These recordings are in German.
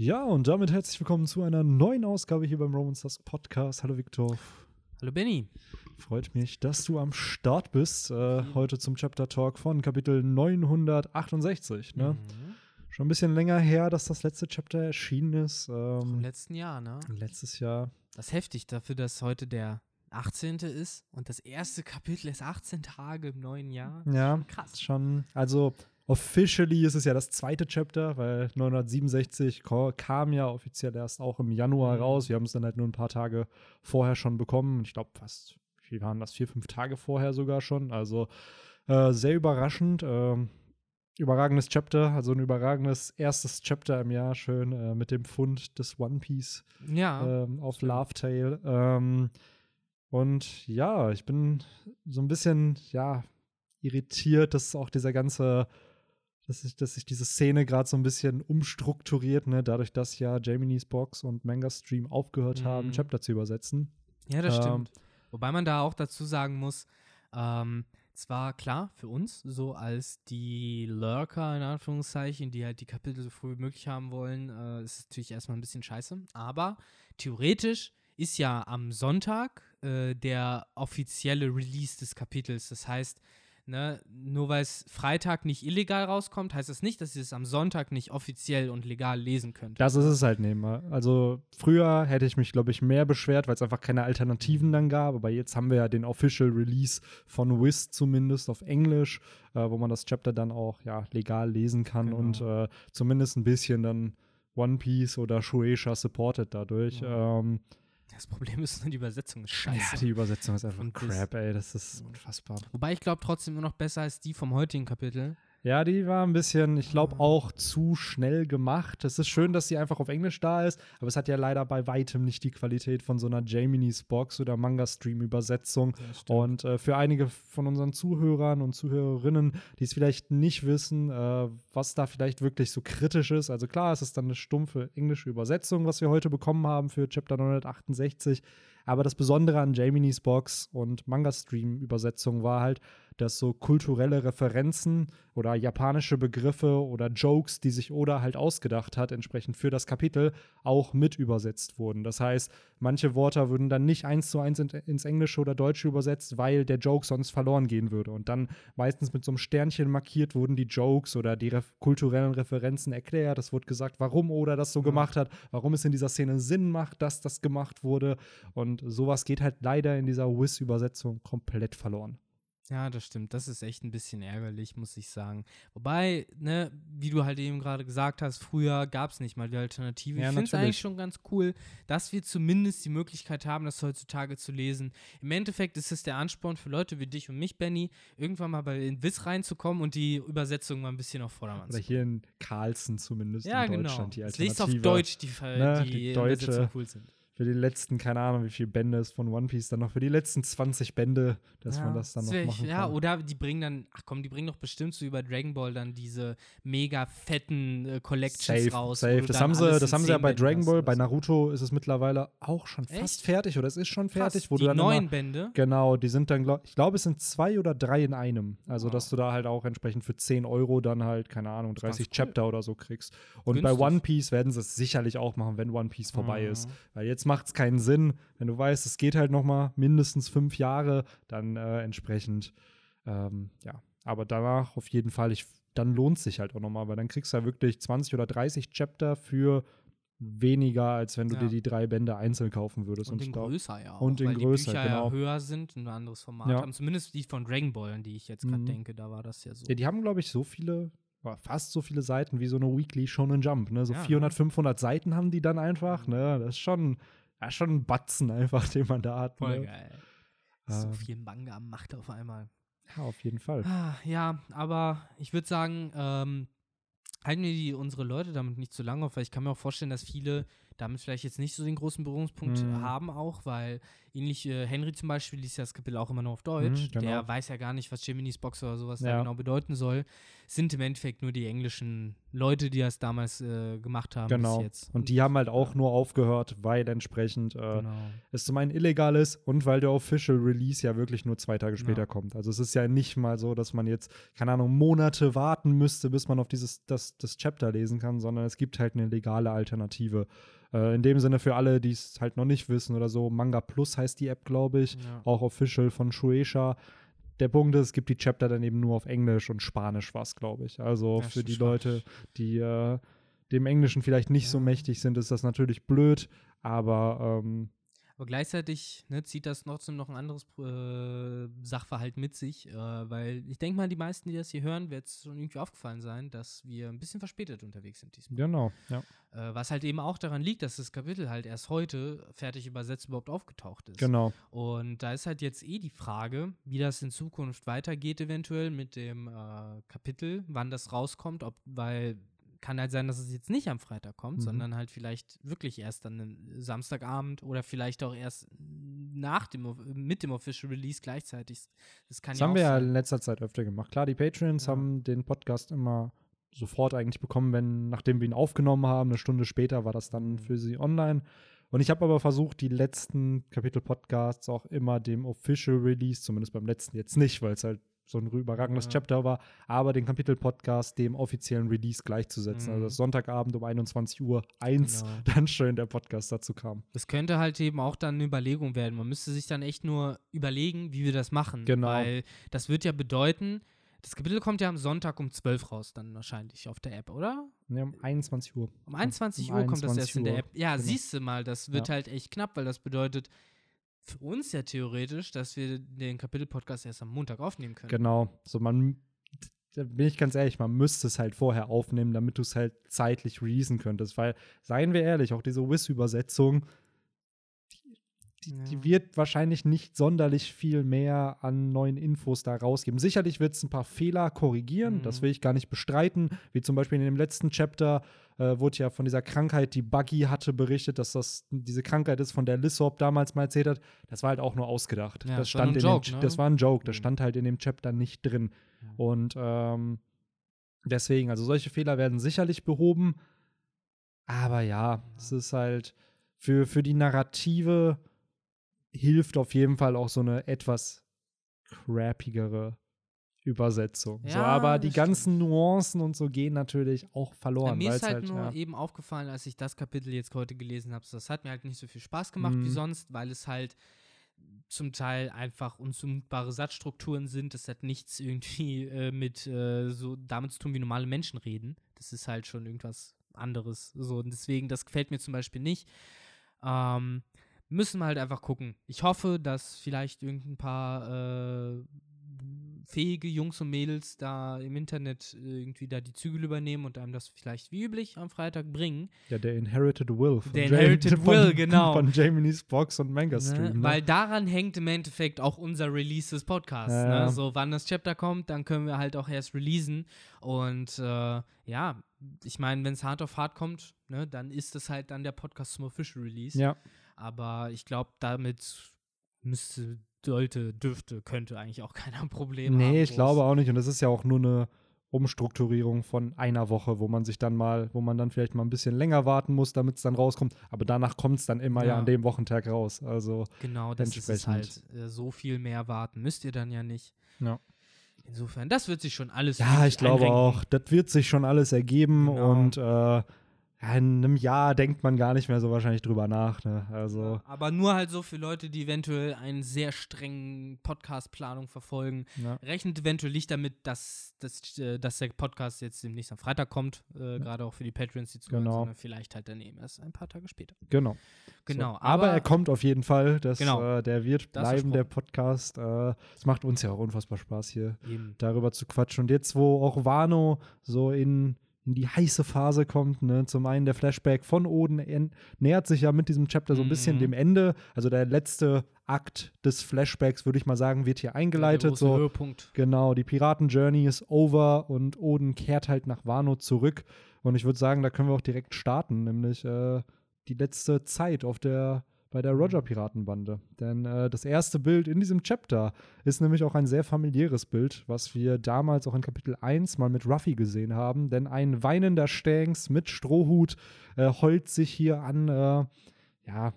Ja, und damit herzlich willkommen zu einer neuen Ausgabe hier beim Romans Dusk Podcast. Hallo Viktor. Hallo Benny. Freut mich, dass du am Start bist. Äh, heute zum Chapter Talk von Kapitel 968. Ne? Mhm. Schon ein bisschen länger her, dass das letzte Chapter erschienen ist. Ähm, Im letzten Jahr, ne? Letztes Jahr. Das ist heftig dafür, dass heute der 18. ist und das erste Kapitel ist 18 Tage im neuen Jahr. Ja, krass. Schon, also Officially ist es ja das zweite Chapter, weil 967 kam ja offiziell erst auch im Januar mhm. raus. Wir haben es dann halt nur ein paar Tage vorher schon bekommen. Ich glaube fast, wie waren das, vier, fünf Tage vorher sogar schon. Also äh, sehr überraschend. Äh, überragendes Chapter, also ein überragendes erstes Chapter im Jahr, schön äh, mit dem Fund des One Piece ja, ähm, auf Love Tale. Ähm, und ja, ich bin so ein bisschen, ja, irritiert, dass auch dieser ganze dass sich, dass sich diese Szene gerade so ein bisschen umstrukturiert, ne? dadurch, dass ja Jaminis Box und Manga Stream aufgehört mhm. haben, Chapter zu übersetzen. Ja, das ähm, stimmt. Wobei man da auch dazu sagen muss, ähm, zwar klar für uns, so als die Lurker in Anführungszeichen, die halt die Kapitel so früh wie möglich haben wollen, äh, ist es natürlich erstmal ein bisschen scheiße. Aber theoretisch ist ja am Sonntag äh, der offizielle Release des Kapitels. Das heißt, Ne? Nur weil es Freitag nicht illegal rauskommt, heißt das nicht, dass ihr es am Sonntag nicht offiziell und legal lesen könnt. Das ist es halt nicht mehr. Also früher hätte ich mich, glaube ich, mehr beschwert, weil es einfach keine Alternativen dann gab. Aber jetzt haben wir ja den Official Release von Wiz zumindest auf Englisch, äh, wo man das Chapter dann auch ja, legal lesen kann genau. und äh, zumindest ein bisschen dann One Piece oder Shueisha supported dadurch. Ja. Ähm, das Problem ist nur, die Übersetzung ist scheiße. Ja, die Übersetzung ist einfach Und crap, ey. Das ist unfassbar. Wobei ich glaube trotzdem immer noch besser als die vom heutigen Kapitel. Ja, die war ein bisschen, ich glaube, ah. auch zu schnell gemacht. Es ist schön, dass sie einfach auf Englisch da ist, aber es hat ja leider bei weitem nicht die Qualität von so einer Jaminis Box oder Manga-Stream-Übersetzung. Und äh, für einige von unseren Zuhörern und Zuhörerinnen, die es vielleicht nicht wissen, äh, was da vielleicht wirklich so kritisch ist. Also klar, es ist dann eine stumpfe englische Übersetzung, was wir heute bekommen haben für Chapter 968. Aber das Besondere an Jaminis Box und Manga-Stream-Übersetzung war halt, dass so kulturelle Referenzen oder japanische Begriffe oder Jokes, die sich Oda halt ausgedacht hat, entsprechend für das Kapitel, auch mit übersetzt wurden. Das heißt, manche Worte würden dann nicht eins zu eins in, ins Englische oder Deutsche übersetzt, weil der Joke sonst verloren gehen würde. Und dann meistens mit so einem Sternchen markiert wurden die Jokes oder die ref kulturellen Referenzen erklärt. Es wurde gesagt, warum Oda das so gemacht hat, warum es in dieser Szene Sinn macht, dass das gemacht wurde. Und sowas geht halt leider in dieser Wiz-Übersetzung komplett verloren. Ja, das stimmt. Das ist echt ein bisschen ärgerlich, muss ich sagen. Wobei, ne, wie du halt eben gerade gesagt hast, früher gab es nicht mal die Alternative. Ja, ich finde es eigentlich schon ganz cool, dass wir zumindest die Möglichkeit haben, das heutzutage zu lesen. Im Endeffekt ist es der Ansporn für Leute wie dich und mich, Benny, irgendwann mal bei in Wiss reinzukommen und die Übersetzung mal ein bisschen auf Vordermann Oder hier in Carlsen zumindest ja, in genau. Deutschland die Alternative. Lest auf Deutsch, die, ne, die, die deutsche, cool sind für die letzten, keine Ahnung, wie viele Bände es von One Piece dann noch, für die letzten 20 Bände, dass ja, man das dann noch machen kann. Ja, oder die bringen dann, ach komm, die bringen doch bestimmt so über Dragon Ball dann diese mega fetten äh, Collections safe, raus. Safe, das haben sie, das haben sie ja bei Dragon Ball, bei Naruto ist es mittlerweile auch schon Echt? fast fertig oder es ist schon fertig. Fast, wo die du dann neuen immer, Bände? Genau, die sind dann, glaub, ich glaube, es sind zwei oder drei in einem. Also, oh. dass du da halt auch entsprechend für 10 Euro dann halt, keine Ahnung, 30 Chapter cool. oder so kriegst. Und Günstig. bei One Piece werden sie es sicherlich auch machen, wenn One Piece vorbei mhm. ist. Weil jetzt macht es keinen Sinn, wenn du weißt, es geht halt noch mal mindestens fünf Jahre, dann äh, entsprechend, ähm, ja. Aber danach auf jeden Fall, ich, dann lohnt es sich halt auch noch mal, weil dann kriegst du ja wirklich 20 oder 30 Chapter für weniger, als wenn du ja. dir die drei Bände einzeln kaufen würdest. Und, und in größer ja auch. Und in weil größer, die Bücher genau. ja höher sind, ein anderes Format ja. haben. Zumindest die von Dragon Ball, an die ich jetzt gerade mhm. denke, da war das ja so. Ja, die haben, glaube ich, so viele, fast so viele Seiten wie so eine Weekly Shonen Jump. Ne? So ja, 400, ne? 500 Seiten haben die dann einfach. Ne? Das ist schon ja, schon ein Batzen einfach, den man da hat. Voll ne? geil. So viel Manga macht auf einmal. Ja, auf jeden Fall. Ah, ja, aber ich würde sagen, ähm, halten wir die, unsere Leute damit nicht zu lange auf, weil ich kann mir auch vorstellen, dass viele damit vielleicht jetzt nicht so den großen Berührungspunkt mhm. haben auch, weil ähnlich äh, Henry zum Beispiel liest ja das Kapitel auch immer nur auf Deutsch. Mhm, genau. Der weiß ja gar nicht, was Jiminy's Box oder sowas ja. da genau bedeuten soll. Sind im Endeffekt nur die englischen Leute, die das damals äh, gemacht haben genau. bis jetzt. Und die haben halt auch ja. nur aufgehört, weil entsprechend äh, genau. es zum einen illegal ist und weil der Official Release ja wirklich nur zwei Tage später ja. kommt. Also es ist ja nicht mal so, dass man jetzt, keine Ahnung, Monate warten müsste, bis man auf dieses, das das Chapter lesen kann, sondern es gibt halt eine legale Alternative. Äh, in dem Sinne für alle, die es halt noch nicht wissen oder so, Manga Plus heißt die App, glaube ich, Ja. auch official von Shueisha. Der Punkt ist, es gibt die Chapter dann eben nur auf Englisch und Spanisch was, glaube ich. Also Ja, für die. Leute, die äh, dem Englischen vielleicht nicht so Ja. mächtig sind, ist das natürlich blöd, aber ähm, Aber gleichzeitig ne, zieht das trotzdem noch ein anderes äh, Sachverhalt mit sich, äh, weil ich denke mal, die meisten, die das hier hören, wird es schon irgendwie aufgefallen sein, dass wir ein bisschen verspätet unterwegs sind diesmal. genau, ja. Äh, was halt eben auch daran liegt, dass das Kapitel halt erst heute fertig übersetzt überhaupt aufgetaucht ist. Genau. Und da ist halt jetzt eh die Frage, wie das in Zukunft weitergeht, eventuell mit dem äh, Kapitel, wann das rauskommt, ob, weil kann halt sein, dass es jetzt nicht am Freitag kommt, Mhm. sondern halt vielleicht wirklich erst dann Samstagabend oder vielleicht auch erst nach dem, mit dem Official Release gleichzeitig. Das kann Das ja haben wir ja in letzter Zeit öfter gemacht. Klar, die Patreons Ja. haben den Podcast immer sofort eigentlich bekommen, wenn, nachdem wir ihn aufgenommen haben. Eine Stunde später war das dann Mhm. für sie online. Und ich habe aber versucht, die letzten Kapitel-Podcasts auch immer dem Official Release, zumindest beim letzten jetzt nicht, weil es halt so ein überragendes Ja. Chapter war, aber den Kapitel-Podcast dem offiziellen Release gleichzusetzen. Mhm. Also dass Sonntagabend um 21 Uhr 1 Genau. dann schön der Podcast dazu kam. Das könnte halt eben auch dann eine Überlegung werden. Man müsste sich dann echt nur überlegen, wie wir das machen. Genau. Weil das wird ja bedeuten, das Kapitel kommt ja am Sonntag um 12 raus, dann wahrscheinlich auf der App, oder? Ne, um 21 Uhr. Um 21 Um Uhr kommt das 21 erst in der Uhr, App. Ja, genau. siehst du mal, das wird Ja. halt echt knapp, weil das bedeutet für uns ja theoretisch, dass wir den Kapitel-Podcast erst am Montag aufnehmen können. Genau. So, man, da bin ich ganz ehrlich, man müsste es halt vorher aufnehmen, damit du es halt zeitlich releasen könntest. Weil, seien wir ehrlich, auch diese Wiss-Übersetzung, die, Ja. die wird wahrscheinlich nicht sonderlich viel mehr an neuen Infos da rausgeben. Sicherlich wird es ein paar Fehler korrigieren, das Mhm. will ich gar nicht bestreiten. Wie zum Beispiel in dem letzten Chapter äh, wurde ja von dieser Krankheit, die Buggy hatte, berichtet, dass das diese Krankheit ist, von der Lissop damals mal erzählt hat. Das war halt auch nur ausgedacht. Ja, das das stand ein in Joke, dem, ne? Das war ein Joke, das Mhm. stand halt in dem Chapter nicht drin. Ja. Und ähm, deswegen, also solche Fehler werden sicherlich behoben. Aber ja, es ist halt für, für die Narrative hilft auf jeden Fall auch so eine etwas crappigere Übersetzung. so, Ja, aber die ganzen stimmt. Nuancen und so gehen natürlich auch Ja, verloren. mir weil ist es halt, nur ja, eben aufgefallen, als ich das Kapitel jetzt heute gelesen habe, das hat mir halt nicht so viel Spaß gemacht wie Mhm. sonst, weil es halt zum Teil einfach unzumutbare Satzstrukturen sind. Das hat nichts irgendwie äh, mit äh, so damit zu tun, wie normale Menschen reden. Das ist halt schon irgendwas anderes. So, und deswegen, das gefällt mir zum Beispiel nicht. Ähm, müssen wir halt einfach gucken. Ich hoffe, dass vielleicht irgendein paar äh, fähige Jungs und Mädels da im Internet irgendwie da die Zügel übernehmen und einem das vielleicht wie üblich am Freitag bringen. ja, der Inherited Will. Von Der Jam- Inherited von, Will, genau. Von Jaminy's Box und Manga Ne? Stream. Ne? Weil daran hängt im Endeffekt auch unser Release des Podcasts. Ja. Ne? So, wann das Chapter kommt, dann können wir halt auch erst releasen. Und äh, ja, ich meine, wenn es hart auf hart kommt, ne, dann ist es halt dann der Podcast zum Official Release. ja, Aber ich glaube, damit müsste, sollte, dürfte, könnte eigentlich auch keiner ein Problem haben. Nee, ich glaube auch nicht. Und das ist ja auch nur eine Umstrukturierung von einer Woche, wo man sich dann mal, wo man dann vielleicht mal ein bisschen länger warten muss, damit es dann rauskommt. Aber danach kommt es dann immer ja. Ja. an dem Wochentag raus. Also, Genau, das ist halt. Äh, so viel mehr warten müsst ihr dann ja nicht. ja. Insofern, das wird sich schon alles Ja, ich glaube einrenken. auch, das wird sich schon alles ergeben Genau. und äh, in einem Jahr denkt man gar nicht mehr so wahrscheinlich drüber nach. Ne? Also, Aber nur halt so für Leute, die eventuell einen sehr strengen Podcast-Planung verfolgen. ja. Rechnet eventuell nicht damit, dass, dass, äh, dass der Podcast jetzt demnächst am Freitag kommt, äh, gerade auch für die Patrons, die zuhören, Genau. sondern vielleicht halt dann eben erst ein paar Tage später. genau. Genau, So. Aber, er kommt auf jeden Fall. Das, Genau. äh, der wird bleiben, der. Podcast. Äh, Es macht uns ja auch unfassbar Spaß hier. eben. darüber zu quatschen. Und jetzt, wo auch Wano so in, in die heiße Phase kommt, ne, zum einen der Flashback von Oden en- nähert sich ja mit diesem Chapter so ein bisschen Mhm. dem Ende. Also der letzte Akt des Flashbacks, würde ich mal sagen, wird hier eingeleitet. So, Höhepunkt. genau, die Piraten-Journey ist over und Oden kehrt halt nach Wano zurück. Und ich würde sagen, da können wir auch direkt starten, nämlich äh, die letzte Zeit auf der bei der Roger-Piratenbande. Denn äh, das erste Bild in diesem Chapter ist nämlich auch ein sehr familiäres Bild, was wir damals auch in Kapitel 1 mal mit Ruffy gesehen haben. Denn ein weinender Stanks mit Strohhut äh, heult sich hier an, äh, ja,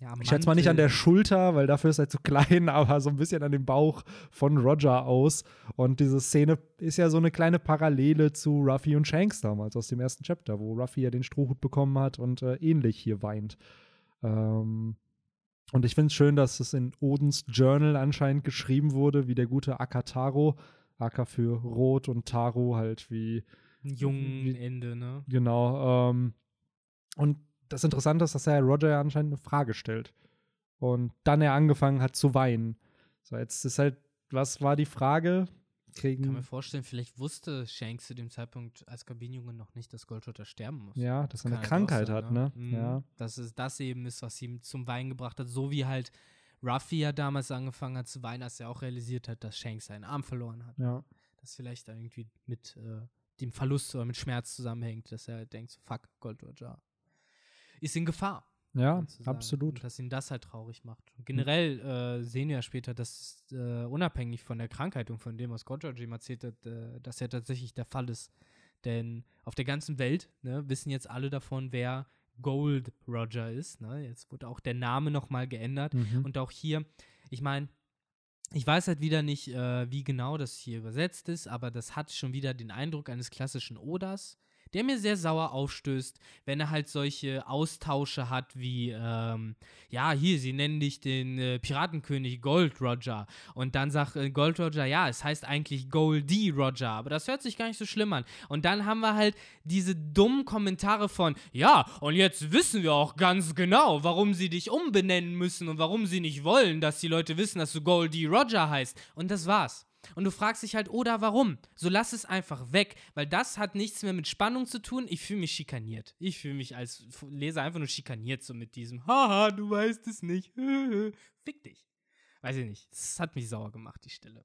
Ja, ich schätze mal nicht an der. Schulter, weil dafür ist er zu klein, aber so ein bisschen an dem Bauch von Roger aus. Und diese Szene ist ja so eine kleine Parallele zu Ruffy und Shanks damals aus dem ersten Chapter, wo Ruffy ja den Strohhut bekommen hat und äh, ähnlich hier weint. Ähm, und ich finde es schön, dass es in Odins Journal anscheinend geschrieben wurde, wie der gute Akataro. Aka für Rot und Taro halt wie Ein jungen wie- Ende, ne? Genau. Ähm, und das Interessante ist, dass er Roger ja anscheinend eine Frage stellt. Und dann er angefangen hat zu weinen. So, jetzt ist halt, was war die Frage? Ich kann mir Kriegen. vorstellen, vielleicht wusste Shanks zu dem Zeitpunkt als Kabinenjunge noch nicht, dass Goldroger sterben muss. Ja, dass er eine halt Krankheit sein, hat, ne? Mhm. Ja. Dass es das eben ist, was ihm zum Weinen gebracht hat. So wie halt Ruffy ja damals angefangen hat zu weinen, als er auch realisiert hat, dass Shanks seinen Arm verloren hat. Ja. Das vielleicht irgendwie mit äh, dem Verlust oder mit Schmerz zusammenhängt, dass er denkt, so, fuck, Gold Roger ist in Gefahr. Ja, absolut. Und dass ihn das halt traurig macht. Und generell äh, sehen wir ja später, dass äh, unabhängig von der Krankheit und von dem, was Roger ihm erzählt hat, äh, dass ja tatsächlich der Fall ist. Denn auf der ganzen Welt ne, wissen jetzt alle davon, wer Gold Roger ist. Ne? Jetzt wurde auch der Name nochmal geändert. Mhm. Und auch hier, ich meine, ich weiß halt wieder nicht, äh, wie genau das hier übersetzt ist, aber das hat schon wieder den Eindruck eines klassischen Odas, der mir sehr sauer aufstößt, wenn er halt solche Austausche hat wie, ähm, ja, hier, sie nennen dich den äh, Piratenkönig Gold Roger. Und dann sagt äh, Gold Roger, ja, es heißt eigentlich Goldie Roger, aber das hört sich gar nicht so schlimm an. Und dann haben wir halt diese dummen Kommentare von, ja, und jetzt wissen wir auch ganz genau, warum sie dich umbenennen müssen und warum sie nicht wollen, dass die Leute wissen, dass du Goldie Roger heißt. Und das war's. Und du fragst dich halt, oder warum? So lass es einfach weg, weil das hat nichts mehr mit Spannung zu tun. Ich fühle mich schikaniert. Ich fühle mich als Leser einfach nur schikaniert, so mit diesem, haha, du weißt es nicht. Fick dich. Weiß ich nicht. Das hat mich sauer gemacht, die Stelle.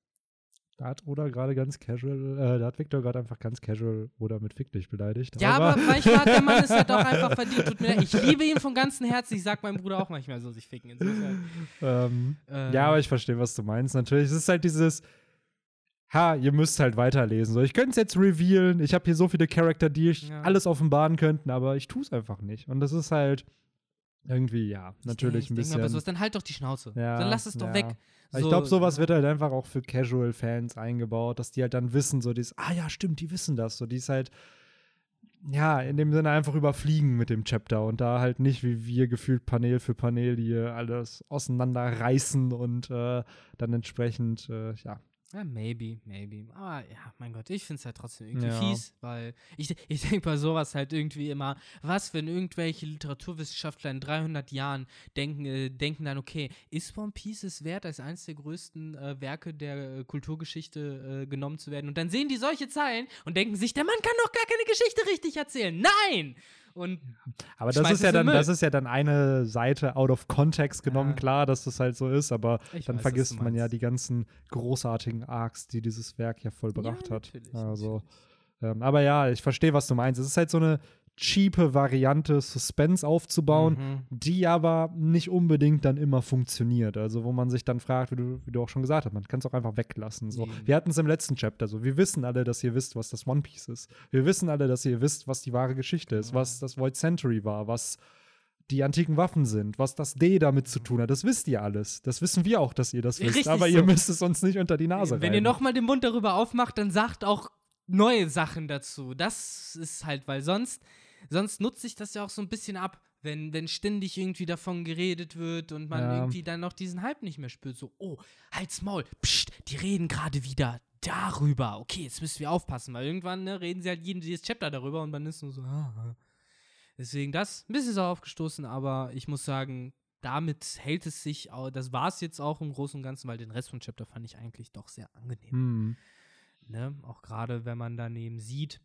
Da hat Oda gerade ganz casual, äh, da hat Victor gerade einfach ganz casual Oda mit Fick dich beleidigt. Ja, aber manchmal hat der Mann es halt auch einfach verdient. Tut mir leid. Ich liebe ihn von ganzem Herzen. Ich sag meinem Bruder auch manchmal so, sich ficken. Insofern. ähm, Äh, Ja, aber ich verstehe, was du meinst. Natürlich, es ist halt dieses, ha, ihr müsst halt weiterlesen. So, ich könnte es jetzt revealen. Ich habe hier so viele Charakter, die ich Ja. alles offenbaren könnten, aber ich tue es einfach nicht. Und das ist halt irgendwie, ja, ich natürlich ein ich denk mir bisschen. aber sowas, dann halt doch die Schnauze. Ja, dann lass es doch ja. weg. Aber ich glaube, sowas wird halt einfach auch für Casual-Fans eingebaut, dass die halt dann wissen, so dieses, ah ja, stimmt, die wissen das. So, die ist halt, ja, in dem Sinne einfach überfliegen mit dem Chapter und da halt nicht wie wir gefühlt Panel für Panel hier alles auseinanderreißen und äh, dann entsprechend, äh, ja. Ja, maybe, maybe. Aber ja, mein Gott, ich finde es halt trotzdem irgendwie Ja. fies, weil ich, ich denke bei sowas halt irgendwie immer, was, wenn irgendwelche Literaturwissenschaftler in 300 Jahren denken, äh, denken dann, okay, ist One Piece es wert, als eines der größten äh, Werke der äh, Kulturgeschichte äh, genommen zu werden? Und dann sehen die solche Zeilen und denken sich, der Mann kann doch gar keine Geschichte richtig erzählen. Nein! Und Aber das ist ja dann, das ist ja dann eine Seite out of context genommen, Ja. klar, dass das halt so ist, aber Ich dann weiß, vergisst man ja die ganzen großartigen Arcs, die dieses Werk ja vollbracht ja, hat. Also, ähm, aber ja, ich verstehe, was du meinst. Es ist halt so eine cheape Variante, Suspense aufzubauen, Mhm. die aber nicht unbedingt dann immer funktioniert. Also, wo man sich dann fragt, wie du, wie du auch schon gesagt hast, man kann es auch einfach weglassen. So. Eben. Wir hatten es im letzten Chapter so. Wir wissen alle, dass ihr wisst, was das One Piece ist. Wir wissen alle, dass ihr wisst, was die wahre Geschichte ist, Genau. was das Void Century war, was die antiken Waffen sind, was das D damit zu tun hat. Das wisst ihr alles. Das wissen wir auch, dass ihr das wisst. Richtig aber so. ihr müsst es uns nicht unter die Nase Wenn ihr reiben. nochmal den Mund darüber aufmacht, dann sagt auch neue Sachen dazu. Das ist halt, weil sonst, sonst nutze ich das ja auch so ein bisschen ab, wenn, wenn ständig irgendwie davon geredet wird und man Ja. irgendwie dann noch diesen Hype nicht mehr spürt. So, oh, halt's Maul, psst, die reden gerade wieder darüber. Okay, jetzt müssen wir aufpassen, weil irgendwann ne, reden sie halt jedes Chapter darüber und man ist nur so, ah. ah. Deswegen das, ein bisschen sauer aufgestoßen, aber ich muss sagen, damit hält es sich, das war es jetzt auch im Großen und Ganzen, weil den Rest von Chapter fand ich eigentlich doch sehr angenehm. Hm. Ne? Auch gerade wenn man daneben sieht,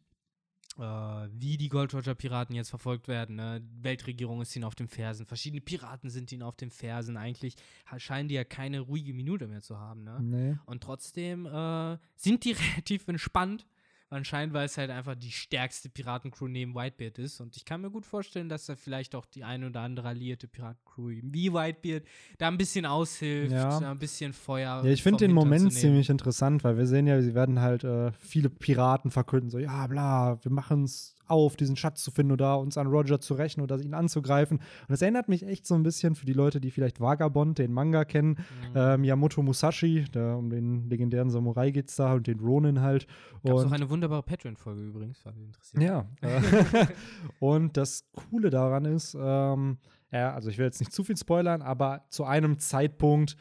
wie die Gold Roger Piraten jetzt verfolgt werden. Ne? Weltregierung ist ihnen auf den Fersen, verschiedene Piraten sind ihnen auf den Fersen. Eigentlich scheinen die ja keine ruhige Minute mehr zu haben. Ne? Nee. Und trotzdem äh, sind die relativ entspannt. Anscheinend, weil es halt einfach die stärkste Piratencrew neben Whitebeard ist. Und ich kann mir gut vorstellen, dass da vielleicht auch die ein oder andere alliierte Piratencrew wie Whitebeard da ein bisschen aushilft, Ja. ein bisschen Feuer. Ja, ich finde den Hintern Moment ziemlich interessant, weil wir sehen ja, sie werden halt äh, viele Piraten verkünden, so, ja, bla, wir machen es auf, diesen Schatz zu finden oder uns an Roger zu rächen oder ihn anzugreifen. Und das erinnert mich echt so ein bisschen für die Leute, die vielleicht Vagabond, den Manga kennen, mhm. äh, Miyamoto Musashi, der, um den legendären Samurai geht es da und den Ronin halt. Gab auch eine wunderbare Patreon-Folge übrigens, war interessiert. Ja. und das Coole daran ist, ähm, ja, also ich will jetzt nicht zu viel spoilern, aber zu einem Zeitpunkt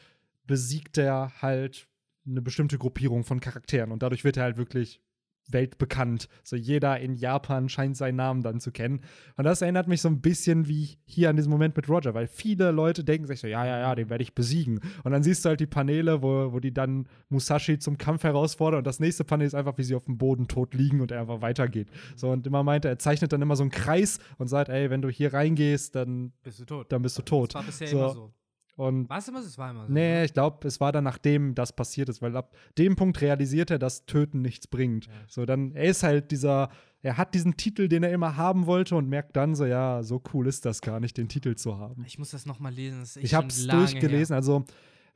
besiegt er halt eine bestimmte Gruppierung von Charakteren und dadurch wird er halt wirklich weltbekannt. So jeder in Japan scheint seinen Namen dann zu kennen. Und das erinnert mich so ein bisschen wie hier an diesem Moment mit Roger, weil viele Leute denken sich so, ja, ja, ja, den werde ich besiegen. Und dann siehst du halt die Paneele, wo, wo die dann Musashi zum Kampf herausfordern und das nächste Panel ist einfach, wie sie auf dem Boden tot liegen und er einfach weitergeht. So und immer meint er, er zeichnet dann immer so einen Kreis und sagt, ey, wenn du hier reingehst, dann bist du tot. Dann bist du tot. Das war bisher so. immer so. Und Was immer? Es war immer so. Nee, ne? ich glaube, es war dann nachdem das passiert ist, weil ab dem Punkt realisiert er, dass Töten nichts bringt. Ja. So, dann, er ist halt dieser, er hat diesen Titel, den er immer haben wollte und merkt dann so, ja, so cool ist das gar nicht, den Titel zu haben. Ich muss das nochmal lesen. Das Ich habe es durchgelesen, also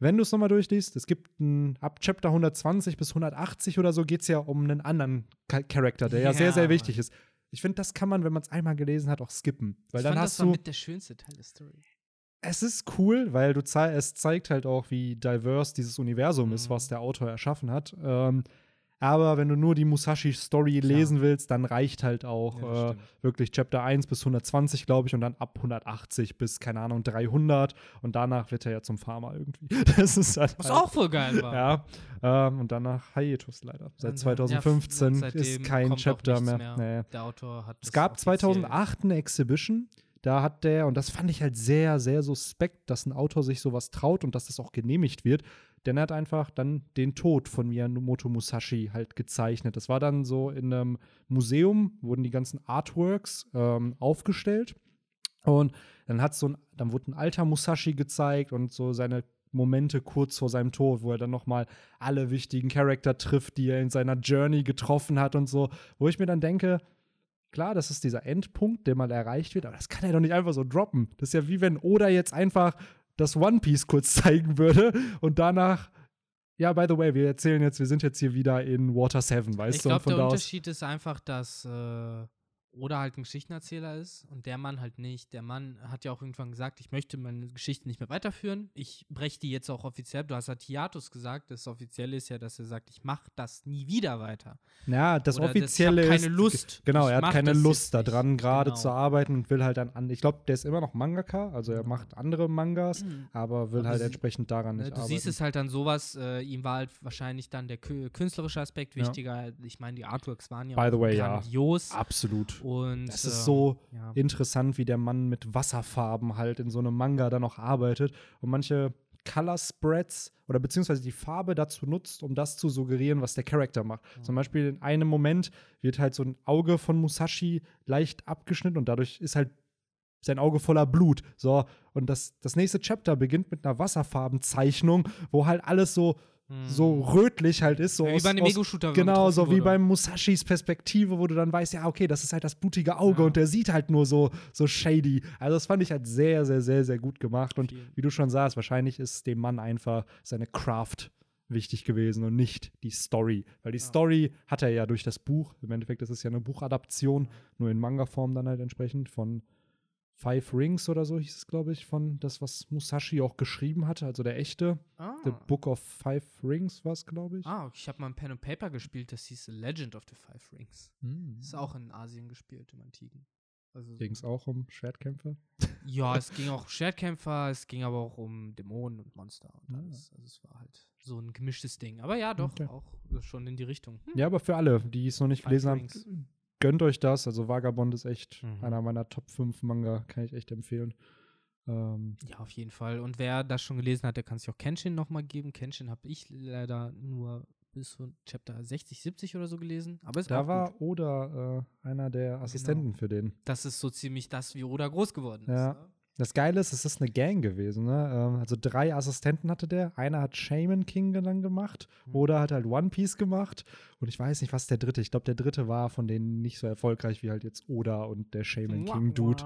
wenn du es nochmal durchliest, es gibt ein, ab Chapter 120 bis 180 oder so geht es ja um einen anderen Cha- Charakter, der ja, Ja, sehr, sehr Mann. wichtig ist. Ich finde, das kann man, wenn man es einmal gelesen hat, auch skippen. Weil ich dann fand, hast das war du. mit der schönste Teil der Story. Es ist cool, weil du zei es zeigt halt auch, wie diverse dieses Universum ist, Mhm. was der Autor erschaffen hat. Ähm, aber wenn du nur die Musashi-Story lesen willst, dann reicht halt auch Ja, äh, wirklich Chapter 1 bis 120, glaube ich, und dann ab 180 bis, keine Ahnung, 300. Und danach wird er ja zum Farmer irgendwie. Das ist halt. Was auch voll geil war. Ja, ähm, und danach Hiatus leider. Seit Und, äh, 2015 ja, ist kein Chapter nichts mehr. Nee. Der Autor hat Es gab offiziell- 2008 eine Exhibition. Da hat der, und das fand ich halt sehr, sehr suspekt, dass ein Autor sich sowas traut und dass das auch genehmigt wird. Denn er hat einfach dann den Tod von Miyamoto Musashi halt gezeichnet. Das war dann so in einem Museum, wurden die ganzen Artworks ähm, aufgestellt. Und dann hat so ein, dann wurde ein alter Musashi gezeigt und so seine Momente kurz vor seinem Tod, wo er dann nochmal alle wichtigen Charakter trifft, die er in seiner Journey getroffen hat und so, wo ich mir dann denke, klar, das ist dieser Endpunkt, der mal erreicht wird, aber das kann er doch nicht einfach so droppen. Das ist ja wie wenn Oda jetzt einfach das One Piece kurz zeigen würde und danach ja, by the way, wir erzählen jetzt, wir sind jetzt hier wieder in Water 7, weißt Ich du? Und glaube, der. Unterschied ist einfach, dass äh, Oda halt ein Geschichtenerzähler ist und der Mann halt nicht. Der Mann hat ja auch irgendwann gesagt, ich möchte meine Geschichte nicht mehr weiterführen. Ich breche die jetzt auch offiziell. Du hast ja Hiatus gesagt. Das Offizielle ist ja, dass er sagt, ich mache das nie wieder weiter. Ja, das Oder Offizielle ich hab ist. keine Lust. Genau, Ich er hat keine das Lust daran, gerade Genau. zu arbeiten und will halt dann an. Ich glaube, der ist immer noch Mangaka, also er macht andere Mangas, aber will Mhm. Aber halt sie- entsprechend daran Ne, nicht du arbeiten. siehst es halt dann sowas, äh, ihm war halt wahrscheinlich dann der kü künstlerische Aspekt Ja. wichtiger. Ich meine, die Artworks waren ja By the auch way, ja. grandios. Absolut. Und Das ist ähm, so ja. interessant, wie der Mann mit Wasserfarben halt in so einem Manga dann auch arbeitet und manche Color Spreads oder beziehungsweise die Farbe dazu nutzt, um das zu suggerieren, was der Charakter macht. Zum Beispiel in einem Moment wird halt so ein Auge von Musashi leicht abgeschnitten und dadurch ist halt sein Auge voller Blut. So, und das, das nächste Chapter beginnt mit einer Wasserfarbenzeichnung, wo halt alles so, so rötlich halt ist. So Ja, wie aus, bei einem Ego-Shooter, Genau, so wie wurde. beim Musashis Perspektive, wo du dann weißt, ja, okay, das ist halt das blutige Auge Ja. und der sieht halt nur so, so shady. Also das fand ich halt sehr, sehr, sehr, sehr gut gemacht. Und wie du schon sagst, wahrscheinlich ist dem Mann einfach seine Craft wichtig gewesen und nicht die Story. Weil die Story hat er ja durch das Buch, im Endeffekt ist es ja eine Buchadaption, nur in Manga-Form dann halt entsprechend von Five Rings oder so hieß es, glaube ich, von das, was Musashi auch geschrieben hatte, also der echte. Ah. The Book of Five Rings war es, glaube ich. Ah, ich habe mal ein Pen and Paper gespielt, das hieß The Legend of the Five Rings. Hm. Das ist auch in Asien gespielt, im Antiken. Also, Ging es auch um Schwertkämpfe? Ja, es ging auch um Schwertkämpfer, es ging aber auch um Dämonen und Monster und Ah. alles. Also es war halt so ein gemischtes Ding. Aber ja, doch, Okay. auch schon in die Richtung. Hm. Ja, aber für alle, die es noch nicht Five gelesen haben, Rings. Gönnt euch das. Also Vagabond ist echt Mhm. einer meiner Top 5 Manga, kann ich echt empfehlen. Ähm, Ja, auf jeden Fall. Und wer das schon gelesen hat, der kann sich auch Kenshin nochmal geben. Kenshin habe ich leider nur bis zu Chapter 60, 70 oder so gelesen. Aber da war gut. Genau. Oda äh, einer der Assistenten für den. Das ist so ziemlich das, wie Oda groß geworden ist. Ja. Ne? Das Geile ist, es ist eine Gang gewesen. Ne? Ähm, also drei Assistenten hatte der. Einer hat Shaman King dann gemacht. Mhm. Oda hat halt One Piece gemacht. Und ich weiß nicht, was der dritte. Ich glaube, der dritte war von denen nicht so erfolgreich wie halt jetzt Oda und der Shaman King Dude.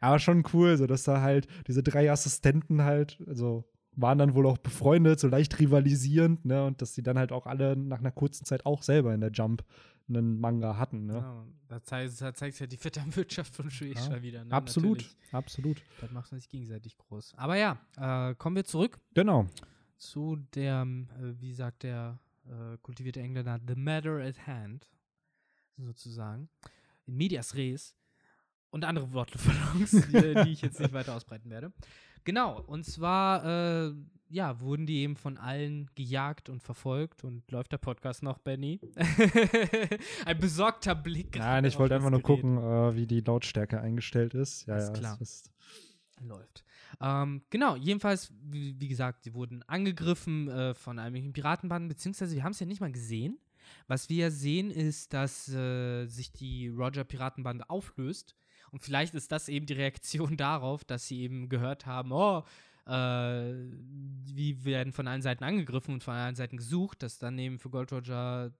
Aber schon cool, so dass da halt diese drei Assistenten halt, also waren dann wohl auch befreundet, so leicht rivalisierend, ne? Und dass die dann halt auch alle nach einer kurzen Zeit auch selber in der Jump einen Manga hatten. Ne? Ja, da, zeigt, da zeigt ja die Vetternwirtschaft von Shueisha Ja. wieder. Ne? absolut, Natürlich. absolut. Das macht man sich gegenseitig groß. Aber ja, äh, kommen wir zurück Genau. zu der, äh, wie sagt der äh, kultivierte Engländer, The Matter at Hand, sozusagen. In medias res und andere Wortverlängerungs, die, die ich jetzt nicht weiter ausbreiten werde. Genau, und zwar, äh, ja, wurden die eben von allen gejagt und verfolgt und läuft der Podcast noch, Benny? Ein besorgter Blick. Nein, ich wollte einfach nur Gerät. gucken, äh, wie die Lautstärke eingestellt ist. Ja, Ist ja, klar. ist- läuft. Ähm, genau, jedenfalls, wie, wie gesagt, sie wurden angegriffen äh, von einigen Piratenbanden, beziehungsweise wir haben es ja nicht mal gesehen. Was wir ja sehen, ist, dass äh, sich die Roger-Piratenbande auflöst. Und vielleicht ist das eben die Reaktion darauf, dass sie eben gehört haben, oh, äh, wir werden von allen Seiten angegriffen und von allen Seiten gesucht, dass dann eben für Gold Roger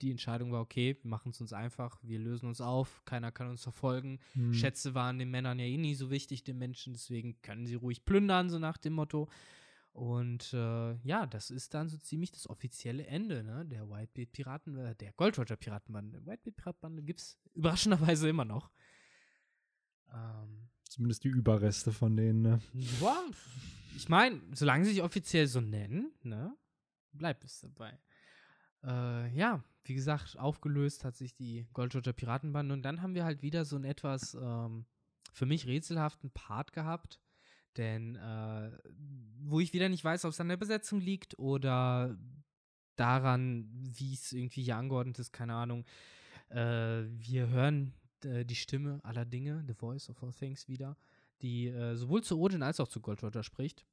die Entscheidung war, okay, wir machen es uns einfach, wir lösen uns auf, keiner kann uns verfolgen. Hm. Schätze waren den Männern ja eh nie so wichtig, den Menschen, deswegen können sie ruhig plündern, so nach dem Motto. Und äh, ja, das ist dann so ziemlich das offizielle Ende ne? der Whitebeard Piraten, äh, der Gold Roger Piratenbande. Whitebeard Piratenbande gibt es überraschenderweise immer noch. Ähm, Zumindest die Überreste von denen. Ne? ja, ich meine, solange sie sich offiziell so nennen, ne, bleibt es dabei. Äh, ja, wie gesagt, aufgelöst hat sich die Gold Roger Piratenbande und dann haben wir halt wieder so einen etwas ähm, für mich rätselhaften Part gehabt, denn äh, wo ich wieder nicht weiß, ob es an der Besetzung liegt oder daran, wie es irgendwie hier angeordnet ist, keine Ahnung. Äh, wir hören äh, die Stimme aller Dinge, The Voice of All Things wieder, die äh, sowohl zu Odin als auch zu Gold Roger spricht.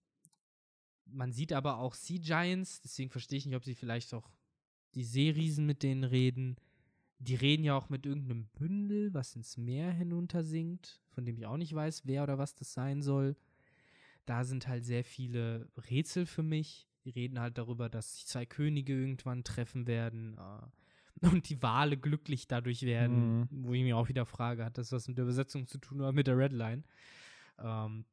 Man sieht aber auch Sea Giants, deswegen verstehe ich nicht, ob sie vielleicht auch die Seeriesen mit denen reden. Die reden ja auch mit irgendeinem Bündel, was ins Meer hinuntersinkt, von dem ich auch nicht weiß, wer oder was das sein soll. Da sind halt sehr viele Rätsel für mich. Die reden halt darüber, dass sich zwei Könige irgendwann treffen werden äh, und die Wale glücklich dadurch werden, Mhm. wo ich mir auch wieder frage, hat das was mit der Übersetzung zu tun oder mit der Redline? Ähm,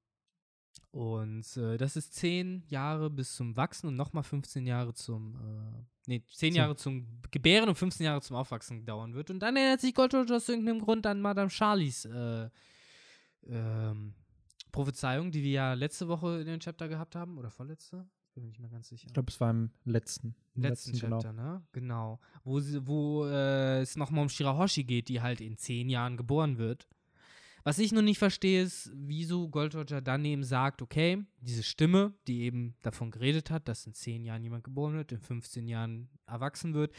und äh, das ist zehn Jahre bis zum Wachsen und nochmal 15 Jahre zum, äh, nee, zehn Zum- Jahre zum Gebären und 15 Jahre zum Aufwachsen dauern wird. Und dann erinnert sich Gold Roger aus irgendeinem Grund an Madame Charlies äh, ähm, Prophezeiung, die wir ja letzte Woche in dem Chapter gehabt haben. Oder vorletzte? Ich bin mir nicht mehr ganz sicher. Ich glaube, es war im letzten. Im letzten, genau. Chapter, ne? Genau. Wo, sie, wo äh, es nochmal um Shirahoshi geht, die halt in zehn Jahren geboren wird. Was ich nur nicht verstehe, ist, wieso Gold Roger dann eben sagt, okay, diese Stimme, die eben davon geredet hat, dass in zehn Jahren jemand geboren wird, in 15 Jahren erwachsen wird,